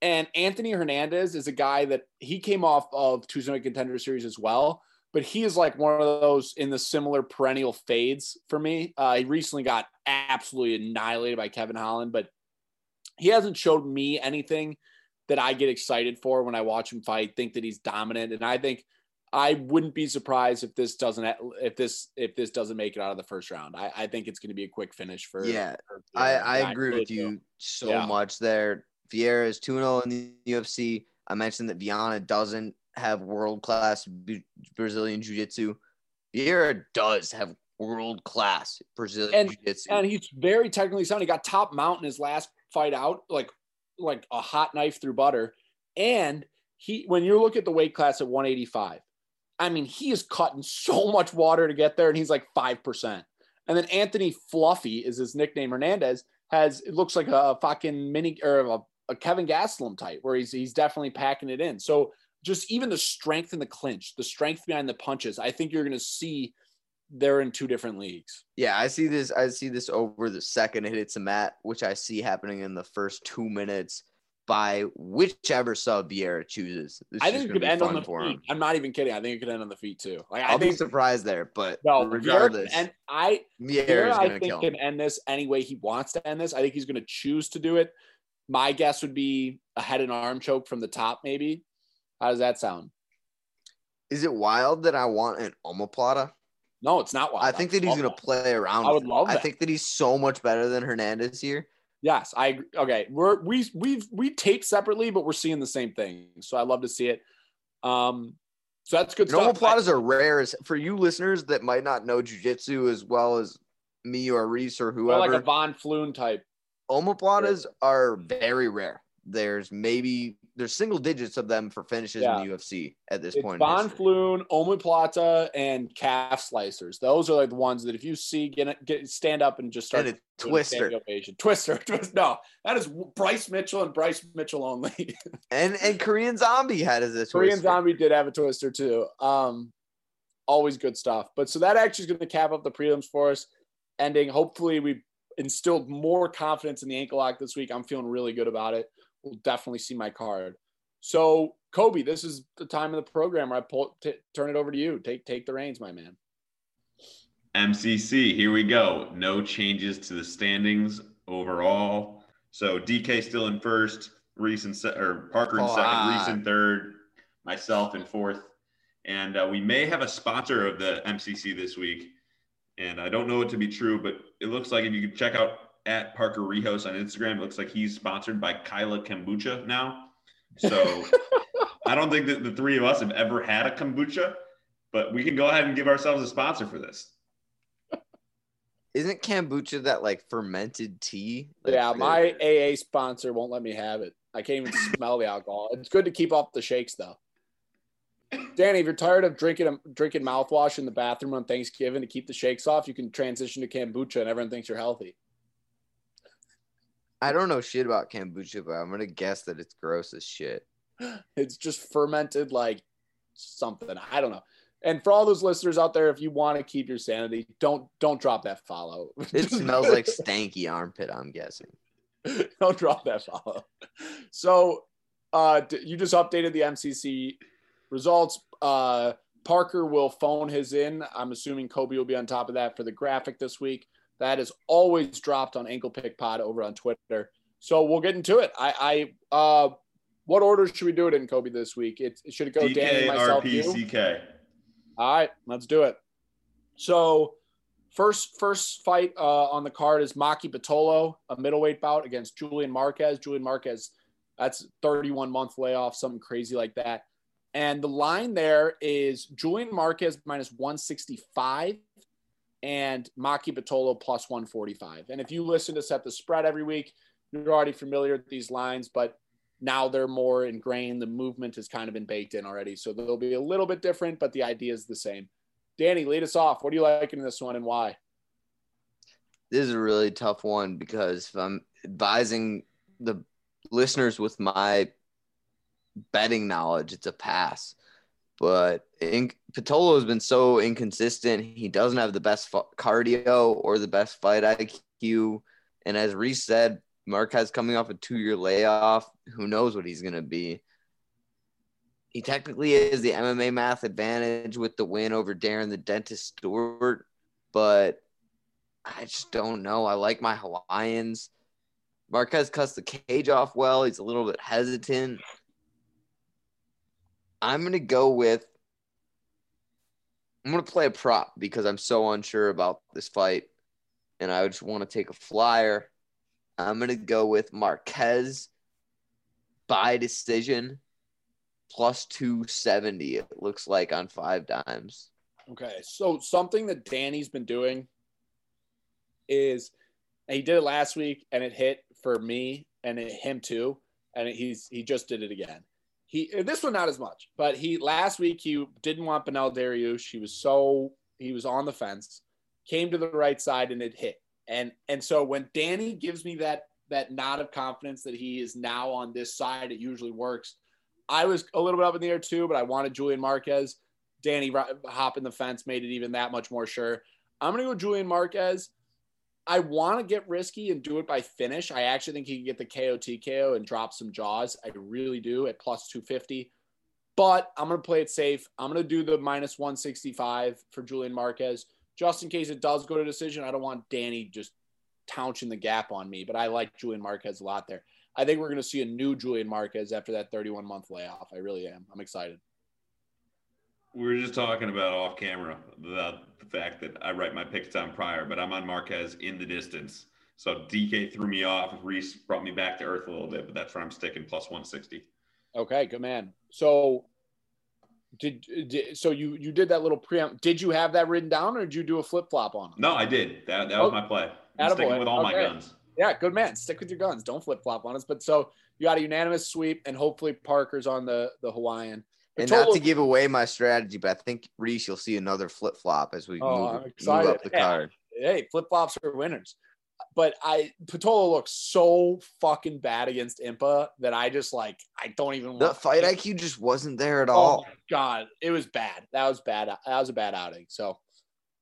And Anthony Hernandez is a guy that he came off of Tuesday Night Contender Series as well but he is like one of those in the similar perennial fades for me. Uh, he recently got absolutely annihilated by Kevin Holland, but he hasn't showed me anything that I get excited for when I watch him fight. Think that he's dominant, and I think I wouldn't be surprised if this doesn't if this if this doesn't make it out of the first round. I, I think it's going to be a quick finish for. Yeah, for, I, I agree with you so yeah. much there. Vieira is 2 0 in the UFC. I mentioned that Viana doesn't have world class Brazilian Jiu Jitsu. Vieira does have world class Brazilian and, Jiu Jitsu. And he's very technically sound. He got top mount in his last fight out, like like a hot knife through butter. And he when you look at the weight class at 185, I mean, he is cutting so much water to get there, and he's like five percent. And then Anthony Fluffy is his nickname. Hernandez has it looks like a fucking mini or a, a Kelvin Gastelum type, where he's he's definitely packing it in. So just even the strength in the clinch, the strength behind the punches, I think you're going to see they're in two different leagues. Yeah, I see this. I see this over the second it hits a mat, which I see happening in the first two minutes by whichever sub Vieira chooses. I think it could end on the feet. Him. I'm not even kidding. I think it could end on the feet too. Like I'll I think, be surprised there, but no, regardless, and I Vieira, I think can end this any way he wants to end this. I think he's going to choose to do it. My guess would be a head and arm choke from the top, maybe. How does that sound? Is it wild that I want an omoplata? No, it's not wild. I think that he's going to play around. I would love. That. I think that he's so much better than Hernandez here. Yes, I agree. Okay, we're we we've we tape separately, but we're seeing the same thing. So I love to see it. Um, so that's good Normal Omoplatas are rare as for you listeners that might not know jujitsu as well as me or Reese or whoever. Or like a Von Flue type. Omoplatas are very rare. There's maybe there's single digits of them for finishes yeah. in the UFC at this it's point. Von Flue, omoplata, and calf slicers. Those are like the ones that if you see get, get stand up and just start and a twister. Twister, twist. No, that is Bryce Mitchell and Bryce Mitchell only. and and Korean Zombie had a twister. Korean Zombie did have a twister too. Um, always good stuff. But so that actually is going to cap up the prelims for us. Ending. Hopefully, we instilled more confidence in the ankle lock this week. I'm feeling really good about it will definitely see my card. So, Kobe, this is the time of the program where I pull, t- turn it over to you. Take take the reins, my man. MCC, here we go. No changes to the standings overall. So DK still in first, Reese in se- or Parker in second, Reese in third, myself in fourth, and uh, we may have a sponsor of the MCC this week. And I don't know it to be true, but it looks like if you can check out at Parker Rehos on Instagram. It looks like he's sponsored by Kyla Kombucha now. So I don't think that the three of us have ever had a kombucha, but we can go ahead and give ourselves a sponsor for this. Isn't kombucha that like fermented tea? Like, yeah, my AA sponsor won't let me have it. I can't even smell the alcohol. It's good to keep up the shakes though. Danny, if you're tired of drinking um, drinking mouthwash in the bathroom on Thanksgiving to keep the shakes off, you can transition to kombucha and everyone thinks you're healthy. I don't know shit about kombucha, but I'm gonna guess that it's gross as shit. It's just fermented like something. I don't know. And for all those listeners out there, if you want to keep your sanity, don't don't drop that follow. It smells like stanky armpit. I'm guessing. don't drop that follow. So, uh, you just updated the MCC results. Uh, Parker will phone his in. I'm assuming Kobe will be on top of that for the graphic this week. That is always dropped on Ankle Pick Pod over on Twitter. So we'll get into it. I, I uh, what order should we do it in, Kobe, this week? It, should it go DK, Danny, myself, CK. All right, let's do it. So first first fight uh, on the card is Maki Pitolo, a middleweight bout against Julian Marquez. Julian Marquez, that's 31 month layoff, something crazy like that. And the line there is Julian Marquez minus 165 and Maki Pitolo plus 145. And if you listen to Set the Spread every week, you're already familiar with these lines, but now they're more ingrained. The movement has kind of been baked in already. So they'll be a little bit different, but the idea is the same. Danny, lead us off. What do you like in this one and why? This is a really tough one because if I'm advising the listeners with my betting knowledge, it's a pass. But in, Pitolo has been so inconsistent. He doesn't have the best cardio or the best fight IQ. And as Reese said, Marquez coming off a two year layoff. Who knows what he's going to be? He technically is the MMA math advantage with the win over Darren the Dentist Stewart, but I just don't know. I like my Hawaiians. Marquez cuts the cage off well. He's a little bit hesitant. I'm going to go with. I'm going to play a prop because I'm so unsure about this fight. And I just want to take a flyer. I'm going to go with Marquez by decision plus 270, it looks like on five dimes. Okay. So, something that Danny's been doing is he did it last week and it hit for me and it, him too. And he's he just did it again. He this one not as much, but he last week he didn't want Beneil Dariush. He was so he was on the fence, came to the right side and it hit. And and so when Danny gives me that that nod of confidence that he is now on this side, it usually works. I was a little bit up in the air too, but I wanted Julian Marquez. Danny hopping the fence made it even that much more sure. I'm gonna go Julian Marquez. I want to get risky and do it by finish. I actually think he can get the KO TKO and drop some jaws. I really do at plus 250. But I'm going to play it safe. I'm going to do the minus 165 for Julian Marquez just in case it does go to decision. I don't want Danny just touching the gap on me, but I like Julian Marquez a lot there. I think we're going to see a new Julian Marquez after that 31 month layoff. I really am. I'm excited. We were just talking about off camera about the fact that I write my picks down prior, but I'm on Marquez in the distance. So DK threw me off. Reese brought me back to earth a little bit, but that's where I'm sticking plus 160. Okay, good man. So did, did, so you you did that little preamp? Did you have that written down, or did you do a flip flop on it? No, I did. That that was oh, my play. I'm sticking with all okay. my guns. Yeah, good man. Stick with your guns. Don't flip flop on us. But so you got a unanimous sweep, and hopefully Parker's on the the Hawaiian. And not to give away my strategy, but I think Reese, you'll see another flip flop as we oh, move, move, up the yeah. card. Hey, flip flops are winners but I Pitolo looks so fucking bad against Impa that I just like I don't even. The fight IQ just wasn't there at oh all. God, it was bad. That was bad. That was a bad outing. So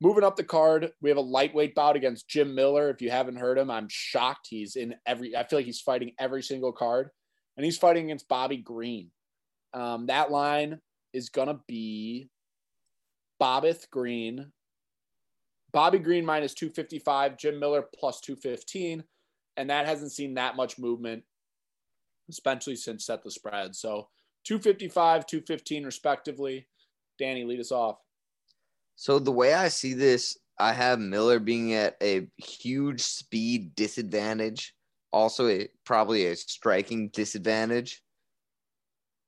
moving up the card, we have a lightweight bout against Jim Miller. If you haven't heard him, I'm shocked. He's in every. I feel like he's fighting every single card, and he's fighting against Bobby Green. Um, that line is gonna be Bobbith Green Bobby Green minus 255, Jim Miller plus 215. And that hasn't seen that much movement, especially since set the spread. So 255, 215, respectively. Danny, lead us off. So the way I see this, I have Miller being at a huge speed disadvantage, also a probably a striking disadvantage.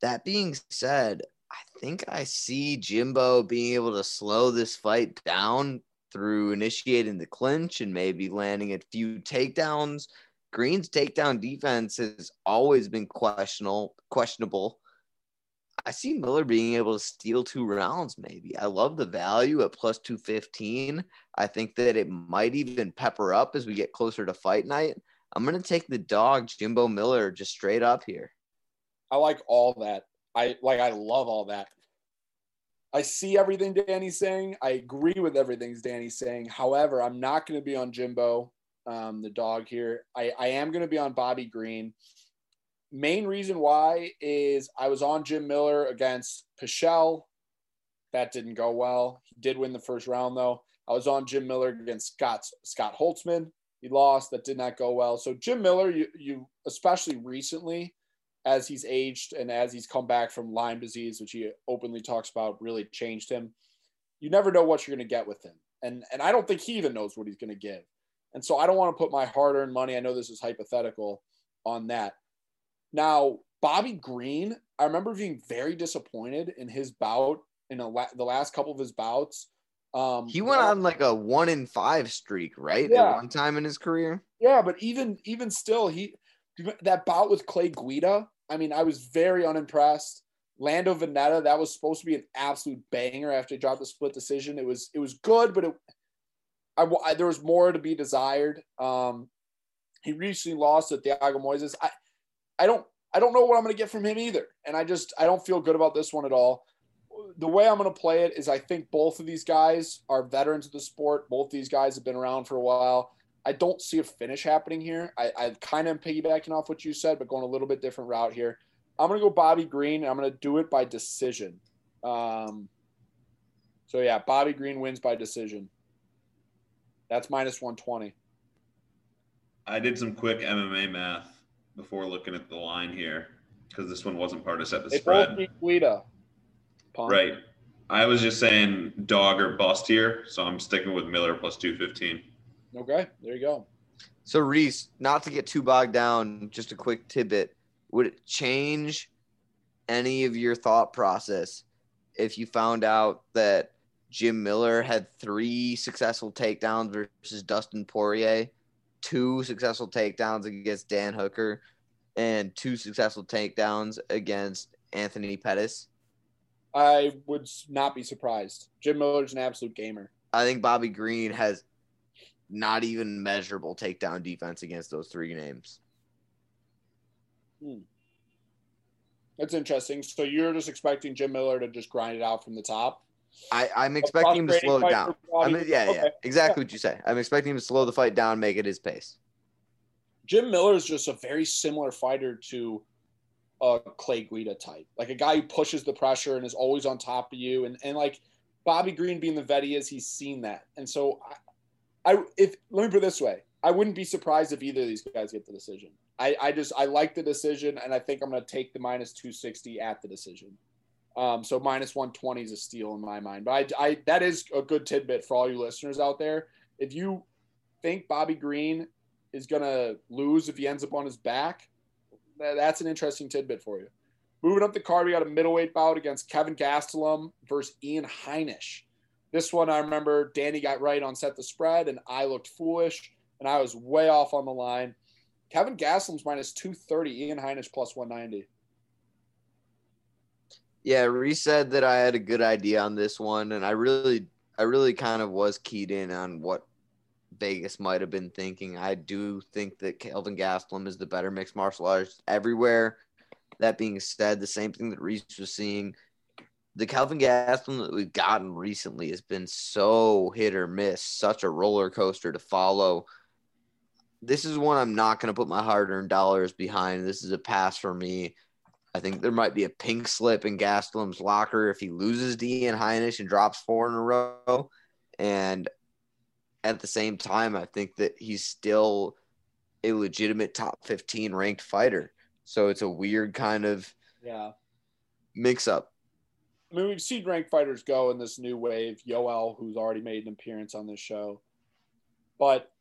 That being said, I think I see Jimbo being able to slow this fight down through initiating the clinch and maybe landing a few takedowns. Green's takedown defense has always been questionable. Questionable. I see Miller being able to steal two rounds. Maybe I love the value at plus two fifteen. I think that it might even pepper up as we get closer to fight night. I'm gonna take the dog Jimbo Miller just straight up here. I like all that. I like. I love all that. I see everything Danny's saying. I agree with everything Danny's saying. However, I'm not going to be on Jimbo, um, the dog here. I, I am going to be on Bobby Green. Main reason why is I was on Jim Miller against Pichel. That didn't go well. He did win the first round though. I was on Jim Miller against Scott Scott Holtzman. He lost. That did not go well. So Jim Miller, you you especially recently as he's aged and as he's come back from Lyme disease, which he openly talks about, really changed him. You never know what you're going to get with him. And, and I don't think he even knows what he's going to give. And so I don't want to put my hard earned money. I know this is hypothetical on that. Now, Bobby Green, I remember being very disappointed in his bout in la- the last couple of his bouts Um, He went on like a one in five streak, right? Yeah. At one time in his career. Yeah, but even even still, he that bout with Clay Guida. I mean, I was very unimpressed. Lando Vannata, that was supposed to be an absolute banger after he dropped the split decision. It was it was good, but it I, I there was more to be desired. Um, he recently lost to Thiago Moises. I I don't I don't know what I'm going to get from him either, and I just I don't feel good about this one at all. The way I'm going to play it is I think both of these guys are veterans of the sport. Both these guys have been around for a while. I don't see a finish happening here. I, I kind of am piggybacking off what you said, but going a little bit different route here. I'm going to go Bobby Green, and I'm going to do it by decision. Um, so, yeah, Bobby Green wins by decision. That's minus 120. I did some quick MMA math before looking at the line here because this one wasn't part of set the They spread. both beat Guida. Right. I was just saying dog or bust here, so I'm sticking with Miller plus 215. Okay, there you go. So Reese, not to get too bogged down, just a quick tidbit. Would it change any of your thought process if you found out that Jim Miller had three successful takedowns versus Dustin Poirier, two successful takedowns against Dan Hooker, and two successful takedowns against Anthony Pettis? I would not be surprised. Jim Miller's an absolute gamer. I think Bobby Green has not even measurable takedown defense against those three names. Hmm. That's interesting. So you're just expecting Jim Miller to just grind it out from the top? I, I'm expecting him to slow it down. I mean, yeah, yeah, Okay. exactly what you say. I'm expecting him to slow the fight down, make it his pace. Jim Miller is just a very similar fighter to a Clay Guida type, like a guy who pushes the pressure and is always on top of you. And and like Bobby Green being the vet he is, he's seen that. And so I, if let me put it this way, I wouldn't be surprised if either of these guys get the decision. I, I just I like the decision, and I think I'm going to take the minus 260 at the decision. Um, so minus 120 is a steal in my mind. But I, I that is a good tidbit for all you listeners out there. If you think Bobby Green is going to lose if he ends up on his back, tha- that's an interesting tidbit for you. Moving up the card, we got a middleweight bout against Kelvin Gastelum versus Ian Heinisch. This one, I remember Danny got right on set the spread, and I looked foolish, and I was way off on the line. Kelvin Gastelum's minus 230, Ian Heinisch plus 190. Yeah, Reese said that I had a good idea on this one, and I really, I really kind of was keyed in on what Vegas might have been thinking. I do think that Kelvin Gastelum is the better mixed martial artist everywhere. That being said, the same thing that Reese was seeing, the Kelvin Gastelum that we've gotten recently has been so hit or miss, such a roller coaster to follow. This is one I'm not going to put my hard-earned dollars behind. This is a pass for me. I think there might be a pink slip in Gastelum's locker if he loses to Ian Heinisch and drops four in a row. And at the same time, I think that he's still a legitimate top 15 ranked fighter. So it's a weird kind of Yeah. mix up. I mean, we've seen ranked fighters go in this new wave. Yoel, who's already made an appearance on this show, but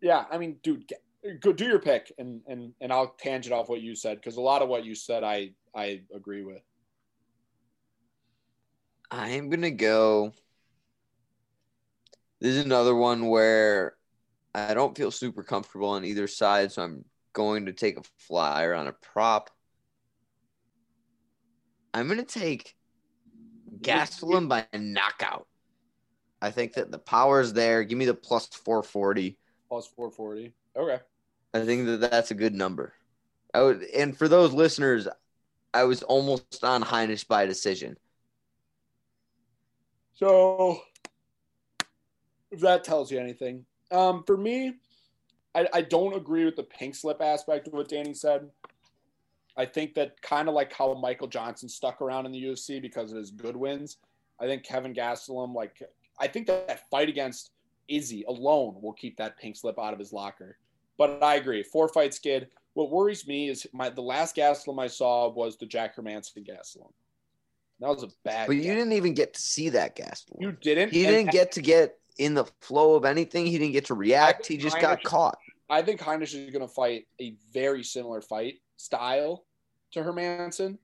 yeah, I mean, dude, get, go do your pick, and and and I'll tangent off what you said because a lot of what you said, I I agree with. I am to go. This is another one where I don't feel super comfortable on either side. So I'm going to take a flyer on a prop. I'm going to take Gastelum by knockout. I think that the power's there. Give me the plus 440. Plus four forty. Okay. I think that that's a good number. I would, and for those listeners, I was almost on Heinisch by decision. So, if that tells you anything, um, for me, I, I don't agree with the pink slip aspect of what Danny said. I think that kind of like how Michael Johnson stuck around in the UFC because of his good wins. I think Kelvin Gastelum, like, I think that, that fight against Izzy alone will keep that pink slip out of his locker. But I agree, four fight skid. What worries me is my the last Gastelum I saw was the Jack Hermansson Gastelum. That was a bad. But you Gastelum. didn't even get to see that Gastelum. You didn't. He didn't get to get in the flow of anything. He didn't get to react. He just got caught. I think Heinisch is going to fight a very similar fight style to Hermansson.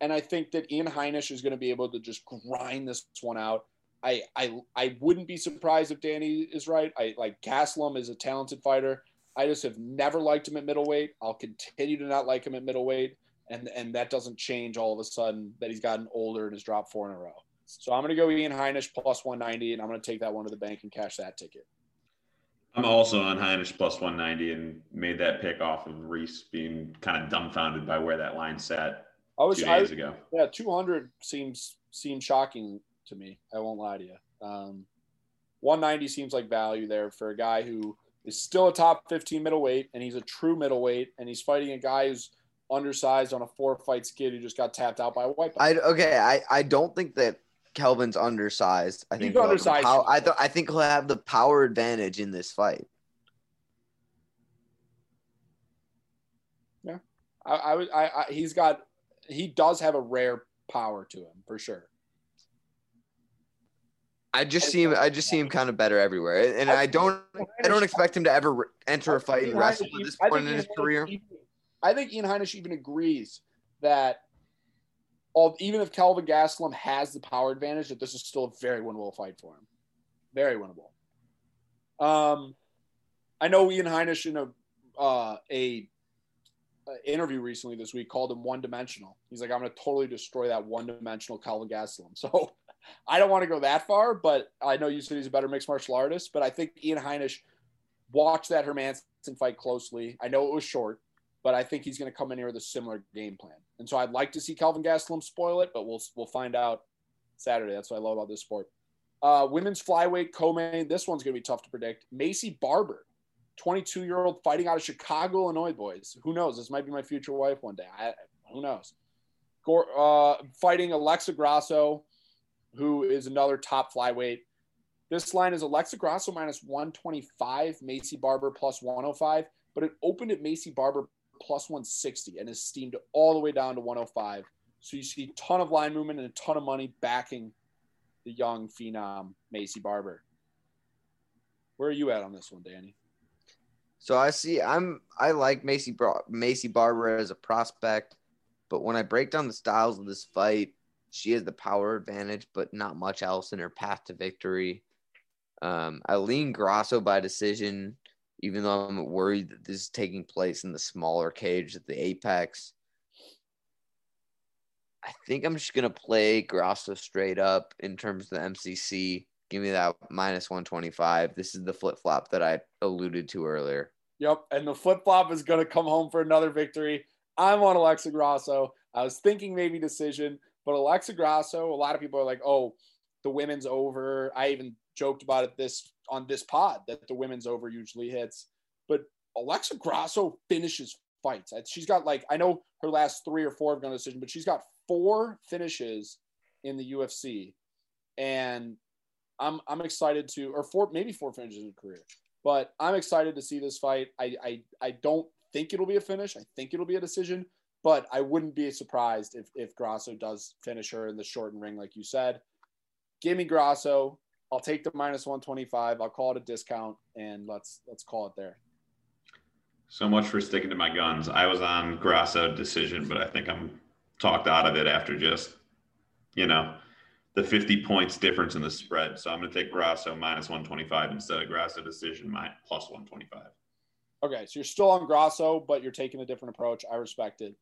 And I think that Ian Heinisch is going to be able to just grind this one out. I I I wouldn't be surprised if Danny is right. I like Gastelum is a talented fighter. I just have never liked him at middleweight. I'll continue to not like him at middleweight, and and that doesn't change all of a sudden that he's gotten older and has dropped four in a row. So I'm going to go Ian Heinisch plus 190, and I'm going to take that one to the bank and cash that ticket. I'm also on Heinisch plus 190 and made that pick off of Reese being kind of dumbfounded by where that line sat I was two days I, ago. yeah 200 seems seems shocking to me. I won't lie to you. Um, 190 seems like value there for a guy who is still a top 15 middleweight, and he's a true middleweight, and he's fighting a guy who's undersized on a four fight skid who just got tapped out by a white belt. I okay. I I don't think that Kelvin's undersized. I think he'll have the undersized. pow- I th- I think he'll have the power advantage in this fight. Yeah, I, I, would- I, I, he's got, he does have a rare power to him for sure. I just see him. I just see him kind of better everywhere, and I don't. I don't expect him to ever enter a fight and wrestle at this point in his career. I think Ian Heinisch even agrees that all, even if Kelvin Gastelum has the power advantage, that this is still a very winnable fight for him. Very winnable. Um, I know Ian Heinisch in a uh, a, a interview recently this week called him one dimensional. He's like, I'm going to totally destroy that one dimensional Kelvin Gastelum. So I don't want to go that far, but I know you said he's a better mixed martial artist. But I think Ian Heinisch watched that Hermansson fight closely. I know it was short, but I think he's going to come in here with a similar game plan. And so I'd like to see Kelvin Gastelum spoil it, but we'll we'll find out Saturday. That's what I love about this sport. Uh, women's flyweight co-main. This one's going to be tough to predict. Maycee Barber, 22 year old fighting out of Chicago, Illinois. Boys, who knows? This might be my future wife one day. I, who knows? Gor- uh, fighting Alexa Grasso, who is another top flyweight. This line is Alexa Grasso minus 125, Maycee Barber plus 105, but it opened at Maycee Barber plus 160 and is steamed all the way down to 105. So you see a ton of line movement and a ton of money backing the young phenom Maycee Barber. Where are you at on this one, Danny? So I see. I'm. I like Macy Maycee Barber as a prospect, but when I break down the styles of this fight, she has the power advantage, but not much else in her path to victory. Um, I lean Grasso by decision, even though I'm worried that this is taking place in the smaller cage at the Apex. I think I'm just gonna play Grasso straight up in terms of the MCC. Give me that minus 125. This is the flip flop that I alluded to earlier. Yep. And the flip flop is going to come home for another victory. I'm on Alexa Grasso. I was thinking maybe decision, but Alexa Grasso, a lot of people are like, oh, the women's over. I even joked about it this on this pod that the women's over usually hits. But Alexa Grasso finishes fights. She's got like, I know her last three or four have gone decision, but she's got four finishes in the UFC. And I'm I'm excited to, or four, maybe four finishes in her career. But I'm excited to see this fight. I, I I don't think it'll be a finish. I think it'll be a decision, but I wouldn't be surprised if if Grasso does finish her in the shortened ring, like you said. Give me Grasso. I'll take the minus 125. I'll call it a discount, and let's let's call it there. So much for sticking to my guns. I was on Grasso decision, but I think I'm talked out of it after just, you know, the 50 points difference in the spread. So I'm going to take Grasso minus 125 instead of Grasso decision plus 125. Okay, so you're still on Grasso, but you're taking a different approach. I respect it.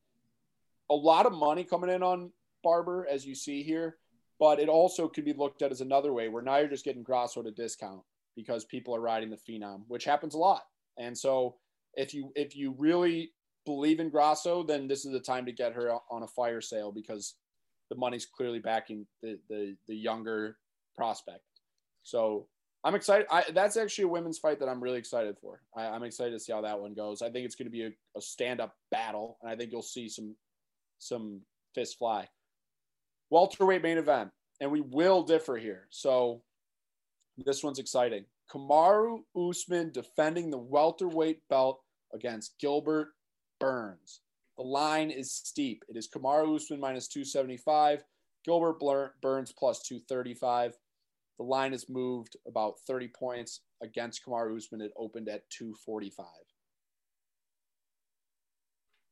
A lot of money coming in on Barber, as you see here, but it also could be looked at as another way where now you're just getting Grasso at a discount because people are riding the phenom, which happens a lot. And so if you if you really believe in Grasso, then this is the time to get her on a fire sale because the money's clearly backing the the, the younger prospect. So I'm excited. I, that's actually a women's fight that I'm really excited for. I, I'm excited to see how that one goes. I think it's going to be a, a stand-up battle, and I think you'll see some some fists fly. Welterweight main event, and we will differ here. So this one's exciting. Kamaru Usman defending the welterweight belt against Gilbert Burns. The line is steep. It is Kamaru Usman minus 275, Gilbert Burns plus 235. The line has moved about 30 points against Kamaru Usman. It opened at 245.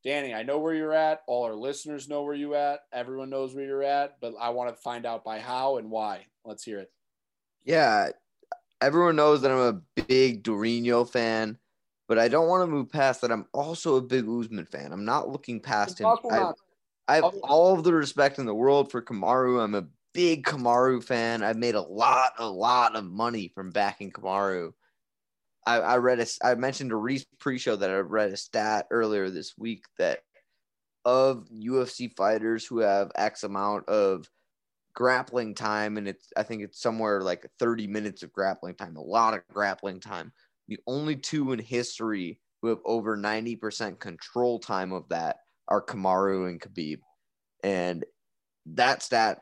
Danny, I know where you're at. All our listeners know where you're at. Everyone knows where you're at, but I want to find out by how and why. Let's hear it. Yeah, everyone knows that I'm a big Durinho fan, but I don't want to move past that. I'm also a big Usman fan. I'm not looking past him. I. I have all of the respect in the world for Kamaru. I'm a big Kamaru fan. I've made a lot, a lot of money from backing Kamaru. I, I read a, I mentioned a Reese pre-show that I read a stat earlier this week that of UFC fighters who have X amount of grappling time, and it's I think it's somewhere like 30 minutes of grappling time, a lot of grappling time. The only two in history who have over 90% control time of that are Kamaru and Khabib. And that stat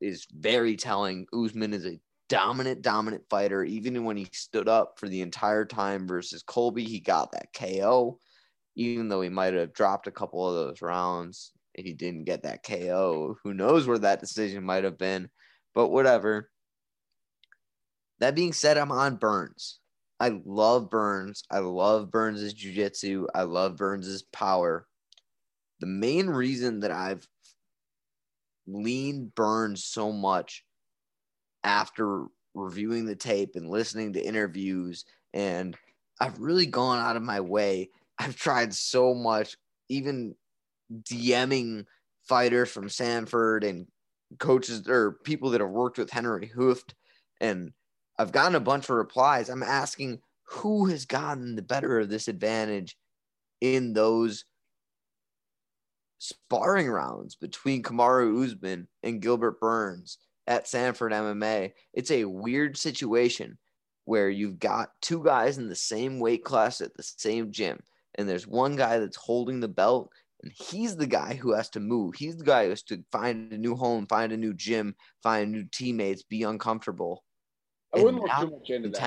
is very telling. Usman is a dominant, dominant fighter. Even when he stood up for the entire time versus Colby, he got that KO. Even though he might have dropped a couple of those rounds, he didn't get that KO. Who knows where that decision might have been? But whatever. That being said, I'm on Burns. I love Burns. I love Burns' jujitsu. I love Burns' power. The main reason that I've leaned Burns so much after reviewing the tape and listening to interviews, and I've really gone out of my way. I've tried so much, even DMing fighters from Sanford and coaches or people that have worked with Henry Hooft, and I've gotten a bunch of replies. I'm asking who has gotten the better of this advantage in those sparring rounds between Kamaru Usman and Gilbert Burns at Sanford MMA. It's a weird situation where you've got two guys in the same weight class at the same gym, and there's one guy that's holding the belt, and he's the guy who has to move. He's the guy who has to find a new home, find a new gym, find new teammates, be uncomfortable. I wouldn't look too much into that.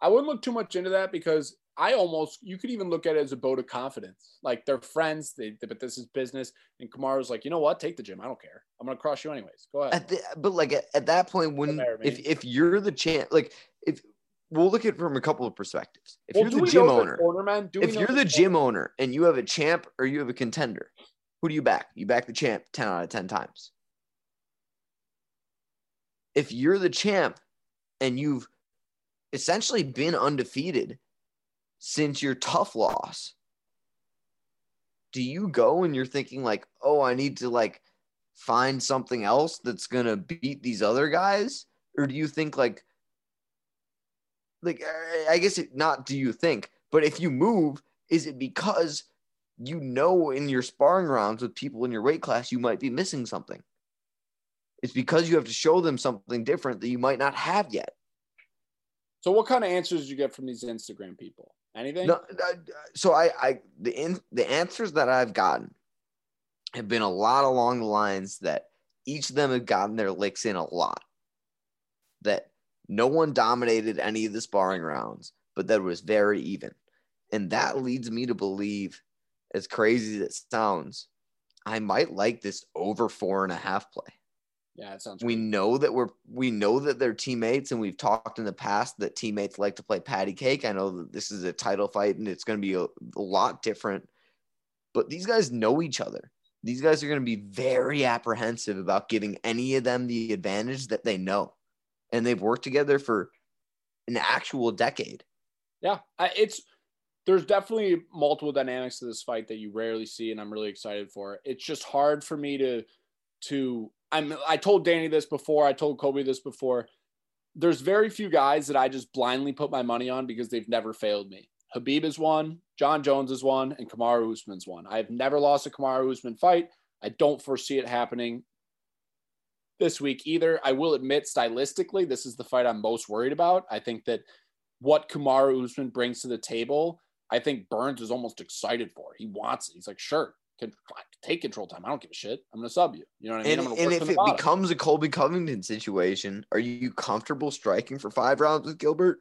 I wouldn't look too much into that because I almost you could even look at it as a vote of confidence. Like they're friends, they, but this is business. And Kamaru's like, you know what? Take the gym. I don't care. I'm gonna cross you anyways. Go ahead. The, but like at, at that point, when matter, if if you're the champ, like if we'll look at it from a couple of perspectives. If Well, you're the gym owner, corner? If you're the gym owner and you have a champ or you have a contender, who do you back? You back the champ 10 out of 10 times. If you're the champ and you've essentially been undefeated since your tough loss, do you go and you're thinking like, "Oh, I need to like find something else that's to beat these other guys?" Or do you think like like I- I guess it, not do you think, but if you move, is it because you know in your sparring rounds with people in your weight class you might be missing something? It's because you have to show them something different that you might not have yet. So what kind of answers did you get from these Instagram people? Anything? No, uh, so I, I the in, the answers that I've gotten have been a lot along the lines that each of them have gotten their licks in a lot. That no one dominated any of the sparring rounds, but that it was very even, and that leads me to believe, as crazy as it sounds, I might like this over four and a half play Yeah, it sounds. we good. know that we're we know that they're teammates and we've talked in the past that teammates like to play patty cake i know that this is a title fight and it's going to be a, a lot different but these guys know each other these guys are going to be very apprehensive about giving any of them the advantage that they know and they've worked together for an actual decade Yeah, I, it's there's definitely multiple dynamics to this fight that you rarely see, and I'm really excited for it. It's just hard for me to to I'm I told Danny this before, I told Kobe this before. There's very few guys that I just blindly put my money on because they've never failed me. Khabib is one, Jon Jones is one, and Kamaru Usman's one. I've never lost a Kamaru Usman fight. I don't foresee it happening this week either. I will admit, stylistically, this is the fight I'm most worried about. I think that what Kamaru Usman brings to the table, I think Burns is almost excited for. He wants it. He's like, sure, can take control time. I don't give a shit. I'm gonna sub you. You know what I mean? and, and if it bottom. becomes a colby covington situation are you comfortable striking for five rounds with gilbert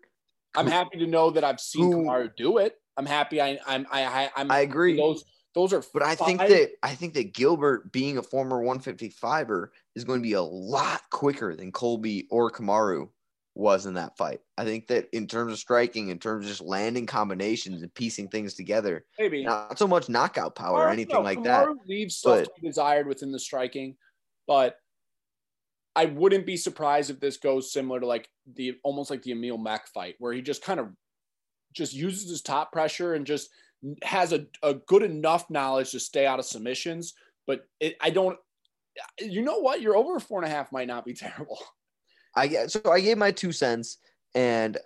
I'm happy to know that I've seen who- Kamaru do it. I'm happy. I, I'm. I. I I'm. I agree. Those. Those are. But I think that I think that Gilbert, being a former 155er, is going to be a lot quicker than Colby or Kamaru was in that fight. I think that in terms of striking, in terms of just landing combinations and piecing things together, maybe not so much knockout power or anything like that. Kamaru leaves stuff but- desired within the striking, but I wouldn't be surprised if this goes similar to like the almost like the Emil Meek fight, where he just kind of just uses his top pressure and just has a, a good enough knowledge to stay out of submissions. But it, I don't, you know what? Your over four and a half might not be terrible. I so I gave my two cents, and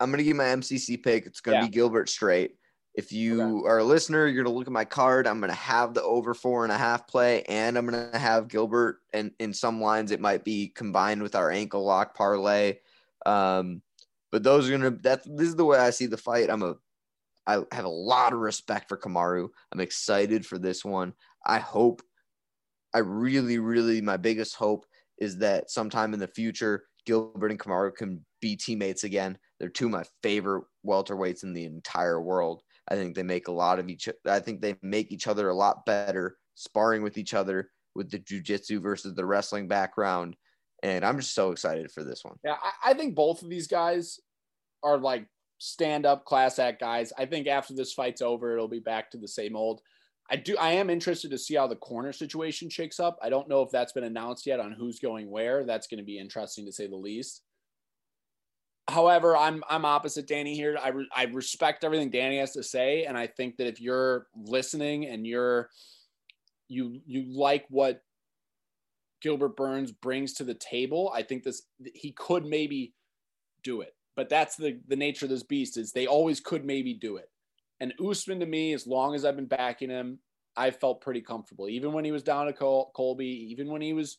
I'm gonna give my MCC pick. It's gonna Yeah. be Gilbert straight. If you are a listener, you're gonna look at my card. I'm gonna have the over four and a half play, and I'm gonna have Gilbert. And in some lines, it might be combined with our ankle lock parlay. Um, but those are gonna. That this is the way I see the fight. I'm a. I have a lot of respect for Kamaru. I'm excited for this one. I hope. I really, really, my biggest hope is that sometime in the future, Gilbert and Kamaru can be teammates again. They're two of my favorite welterweights in the entire world. I think they make a lot of each. I think they make each other a lot better sparring with each other with the jujitsu versus the wrestling background. And I'm just so excited for this one. Yeah, I, I think both of these guys are like stand up class act guys. I think after this fight's over, it'll be back to the same old. I do. I am interested to see how the corner situation shakes up. I don't know if that's been announced yet on who's going where. That's going to be interesting to say the least. However, I'm I'm opposite Danny here. I re- I respect everything Danny has to say, and I think that if you're listening and you're you you like what Gilbert Burns brings to the table, I think this he could maybe do it. But that's the the nature of this beast is they always could maybe do it. And Usman to me, as long as I've been backing him, I felt pretty comfortable. Even when he was down to Col- Colby, even when he was,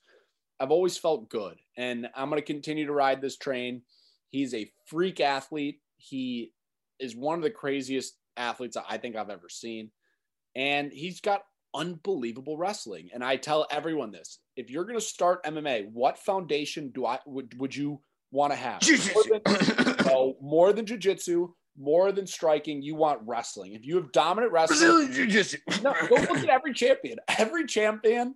I've always felt good. And I'm going to continue to ride this train. He's a freak athlete. He is one of the craziest athletes I think I've ever seen. And he's got unbelievable wrestling. And I tell everyone this if you're going to start MMA, what foundation do I would, would you want to have? More than- no, more than jujitsu, more than striking, you want wrestling. If you have dominant wrestling, Brazilian Jiu-Jitsu. no, go look at every champion. Every champion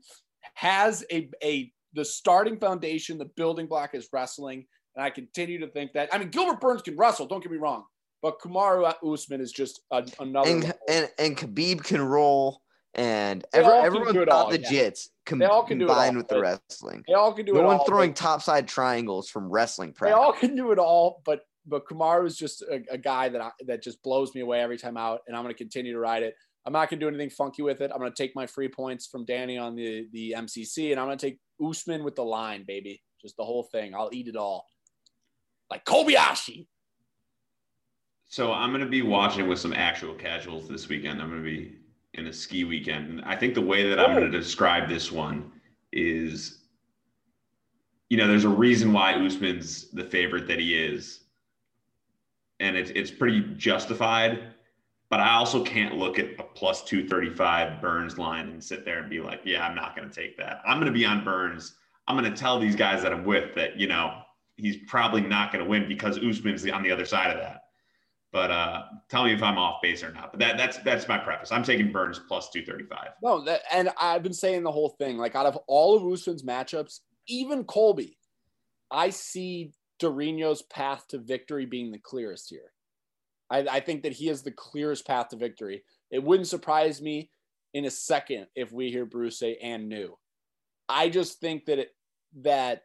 has a a the starting foundation, the building block is wrestling, and I continue to think that. I mean, Gilbert Burns can wrestle. Don't get me wrong, but Kamaru Usman is just a, another. and, and and Khabib can roll, and every, everyone thought all, the yeah. jits com- They all can do it combined all, with the wrestling. they all can do No it one throwing but- topside triangles from wrestling practice. They all can do it all, but but Kamaru is just a, a guy that I, that just blows me away every time out, and I'm going to continue to ride it. I'm not going to do anything funky with it. I'm going to take my free points from Danny on the the MCC, and I'm going to take Usman with the line, baby, just the whole thing. I'll eat it all, like Kobayashi. So I'm going to be watching with some actual casuals this weekend. I'm going to be in a ski weekend. And I think the way that I'm going to describe this one is, you know, there's a reason why Usman's the favorite that he is. And it's, it's pretty justified. But I also can't look at a plus 235 Burns line and sit there and be like, yeah, I'm not going to take that. I'm going to be on Burns. I'm going to tell these guys that I'm with that, you know, he's probably not going to win because Usman's on the other side of that. But uh, tell me if I'm off base or not. But that, that's that's my preface. I'm taking Burns plus 235. No, that, and I've been saying the whole thing. Like out of all of Usman's matchups, even Colby, I see Durinho's path to victory being the clearest here. I, I think that he has the clearest path to victory. It wouldn't surprise me in a second if we hear Bruce say and new. I just think that it that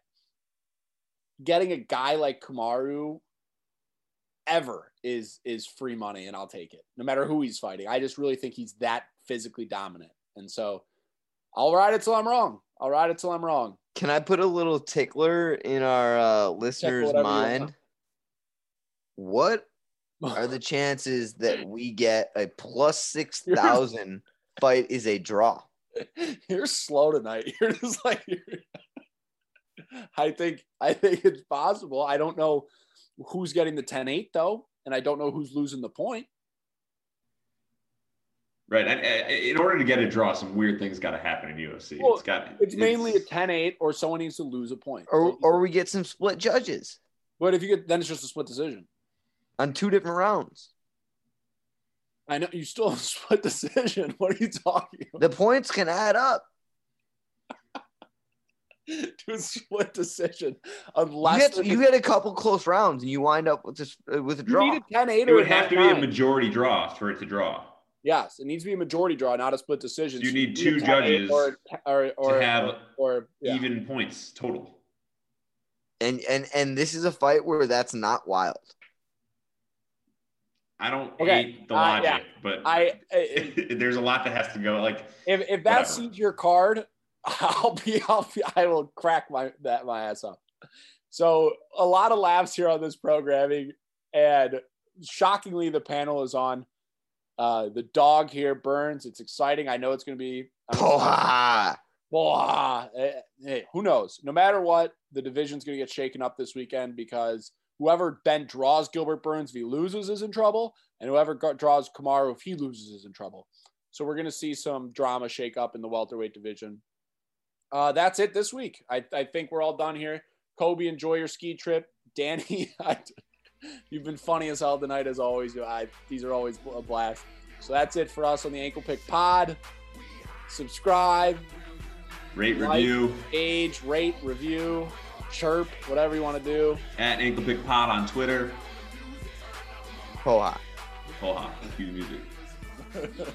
getting a guy like Kamaru ever is is free money and I'll take it. No matter who he's fighting. I just really think he's that physically dominant. And so I'll ride it till I'm wrong. I'll ride it till I'm wrong. Can I put a little tickler in our uh, listeners' whatever you want. mind? What are the chances that we get a plus six thousand fight is a draw? you're slow tonight. You're just like you're... I think I think it's possible. I don't know who's getting the 10-8 though, and I don't know who's losing the point. Right. And, uh, in order to get a draw, some weird things got to happen in UFC. Well, it's got. It's mainly a 10-8 or someone needs to lose a point. Or or we get some split judges but if you get then it's just a split decision. on two different rounds. I know you still have a split decision. What are you talking about? The points can add up. to a split decision You unless get, you a- get a couple close rounds and you wind up with this uh, with a you draw. need a 10 8 It or would a have to 9 be a majority draw for it to draw. Yes, it needs to be a majority draw, not a split decision. You So need a two judges or or or, have or, yeah. even points total. And and and this is a fight where that's not wild. I don't Okay, hate the uh, logic, yeah. but I if there's a lot that has to go. Like if Whatever. that's your card, I'll be I'll be I will crack my that my ass up. So a lot of laughs here on this programming, and shockingly, the panel is on. Uh, the dog here burns. It's exciting. I know it's going to be. Poha! Eh, Hey, who knows? No matter what, the division's going to get shaken up this weekend because whoever Ben draws Gilbert Burns, if he loses, is in trouble, and whoever draws Kamaru, if he loses, is in trouble. So we're going to see some drama shake up in the welterweight division. Uh, that's it this week. I, I think we're all done here. Kobe, enjoy your ski trip. Danny, I, you've been funny as hell tonight, as always. I, these are always a blast. So that's it for us on the Ankle Pick Pod. Subscribe, rate Like- review age, rate, review, chirp, whatever you want to do. at Ankle Pick Pod on Twitter. Poha! Hold on, cue the music.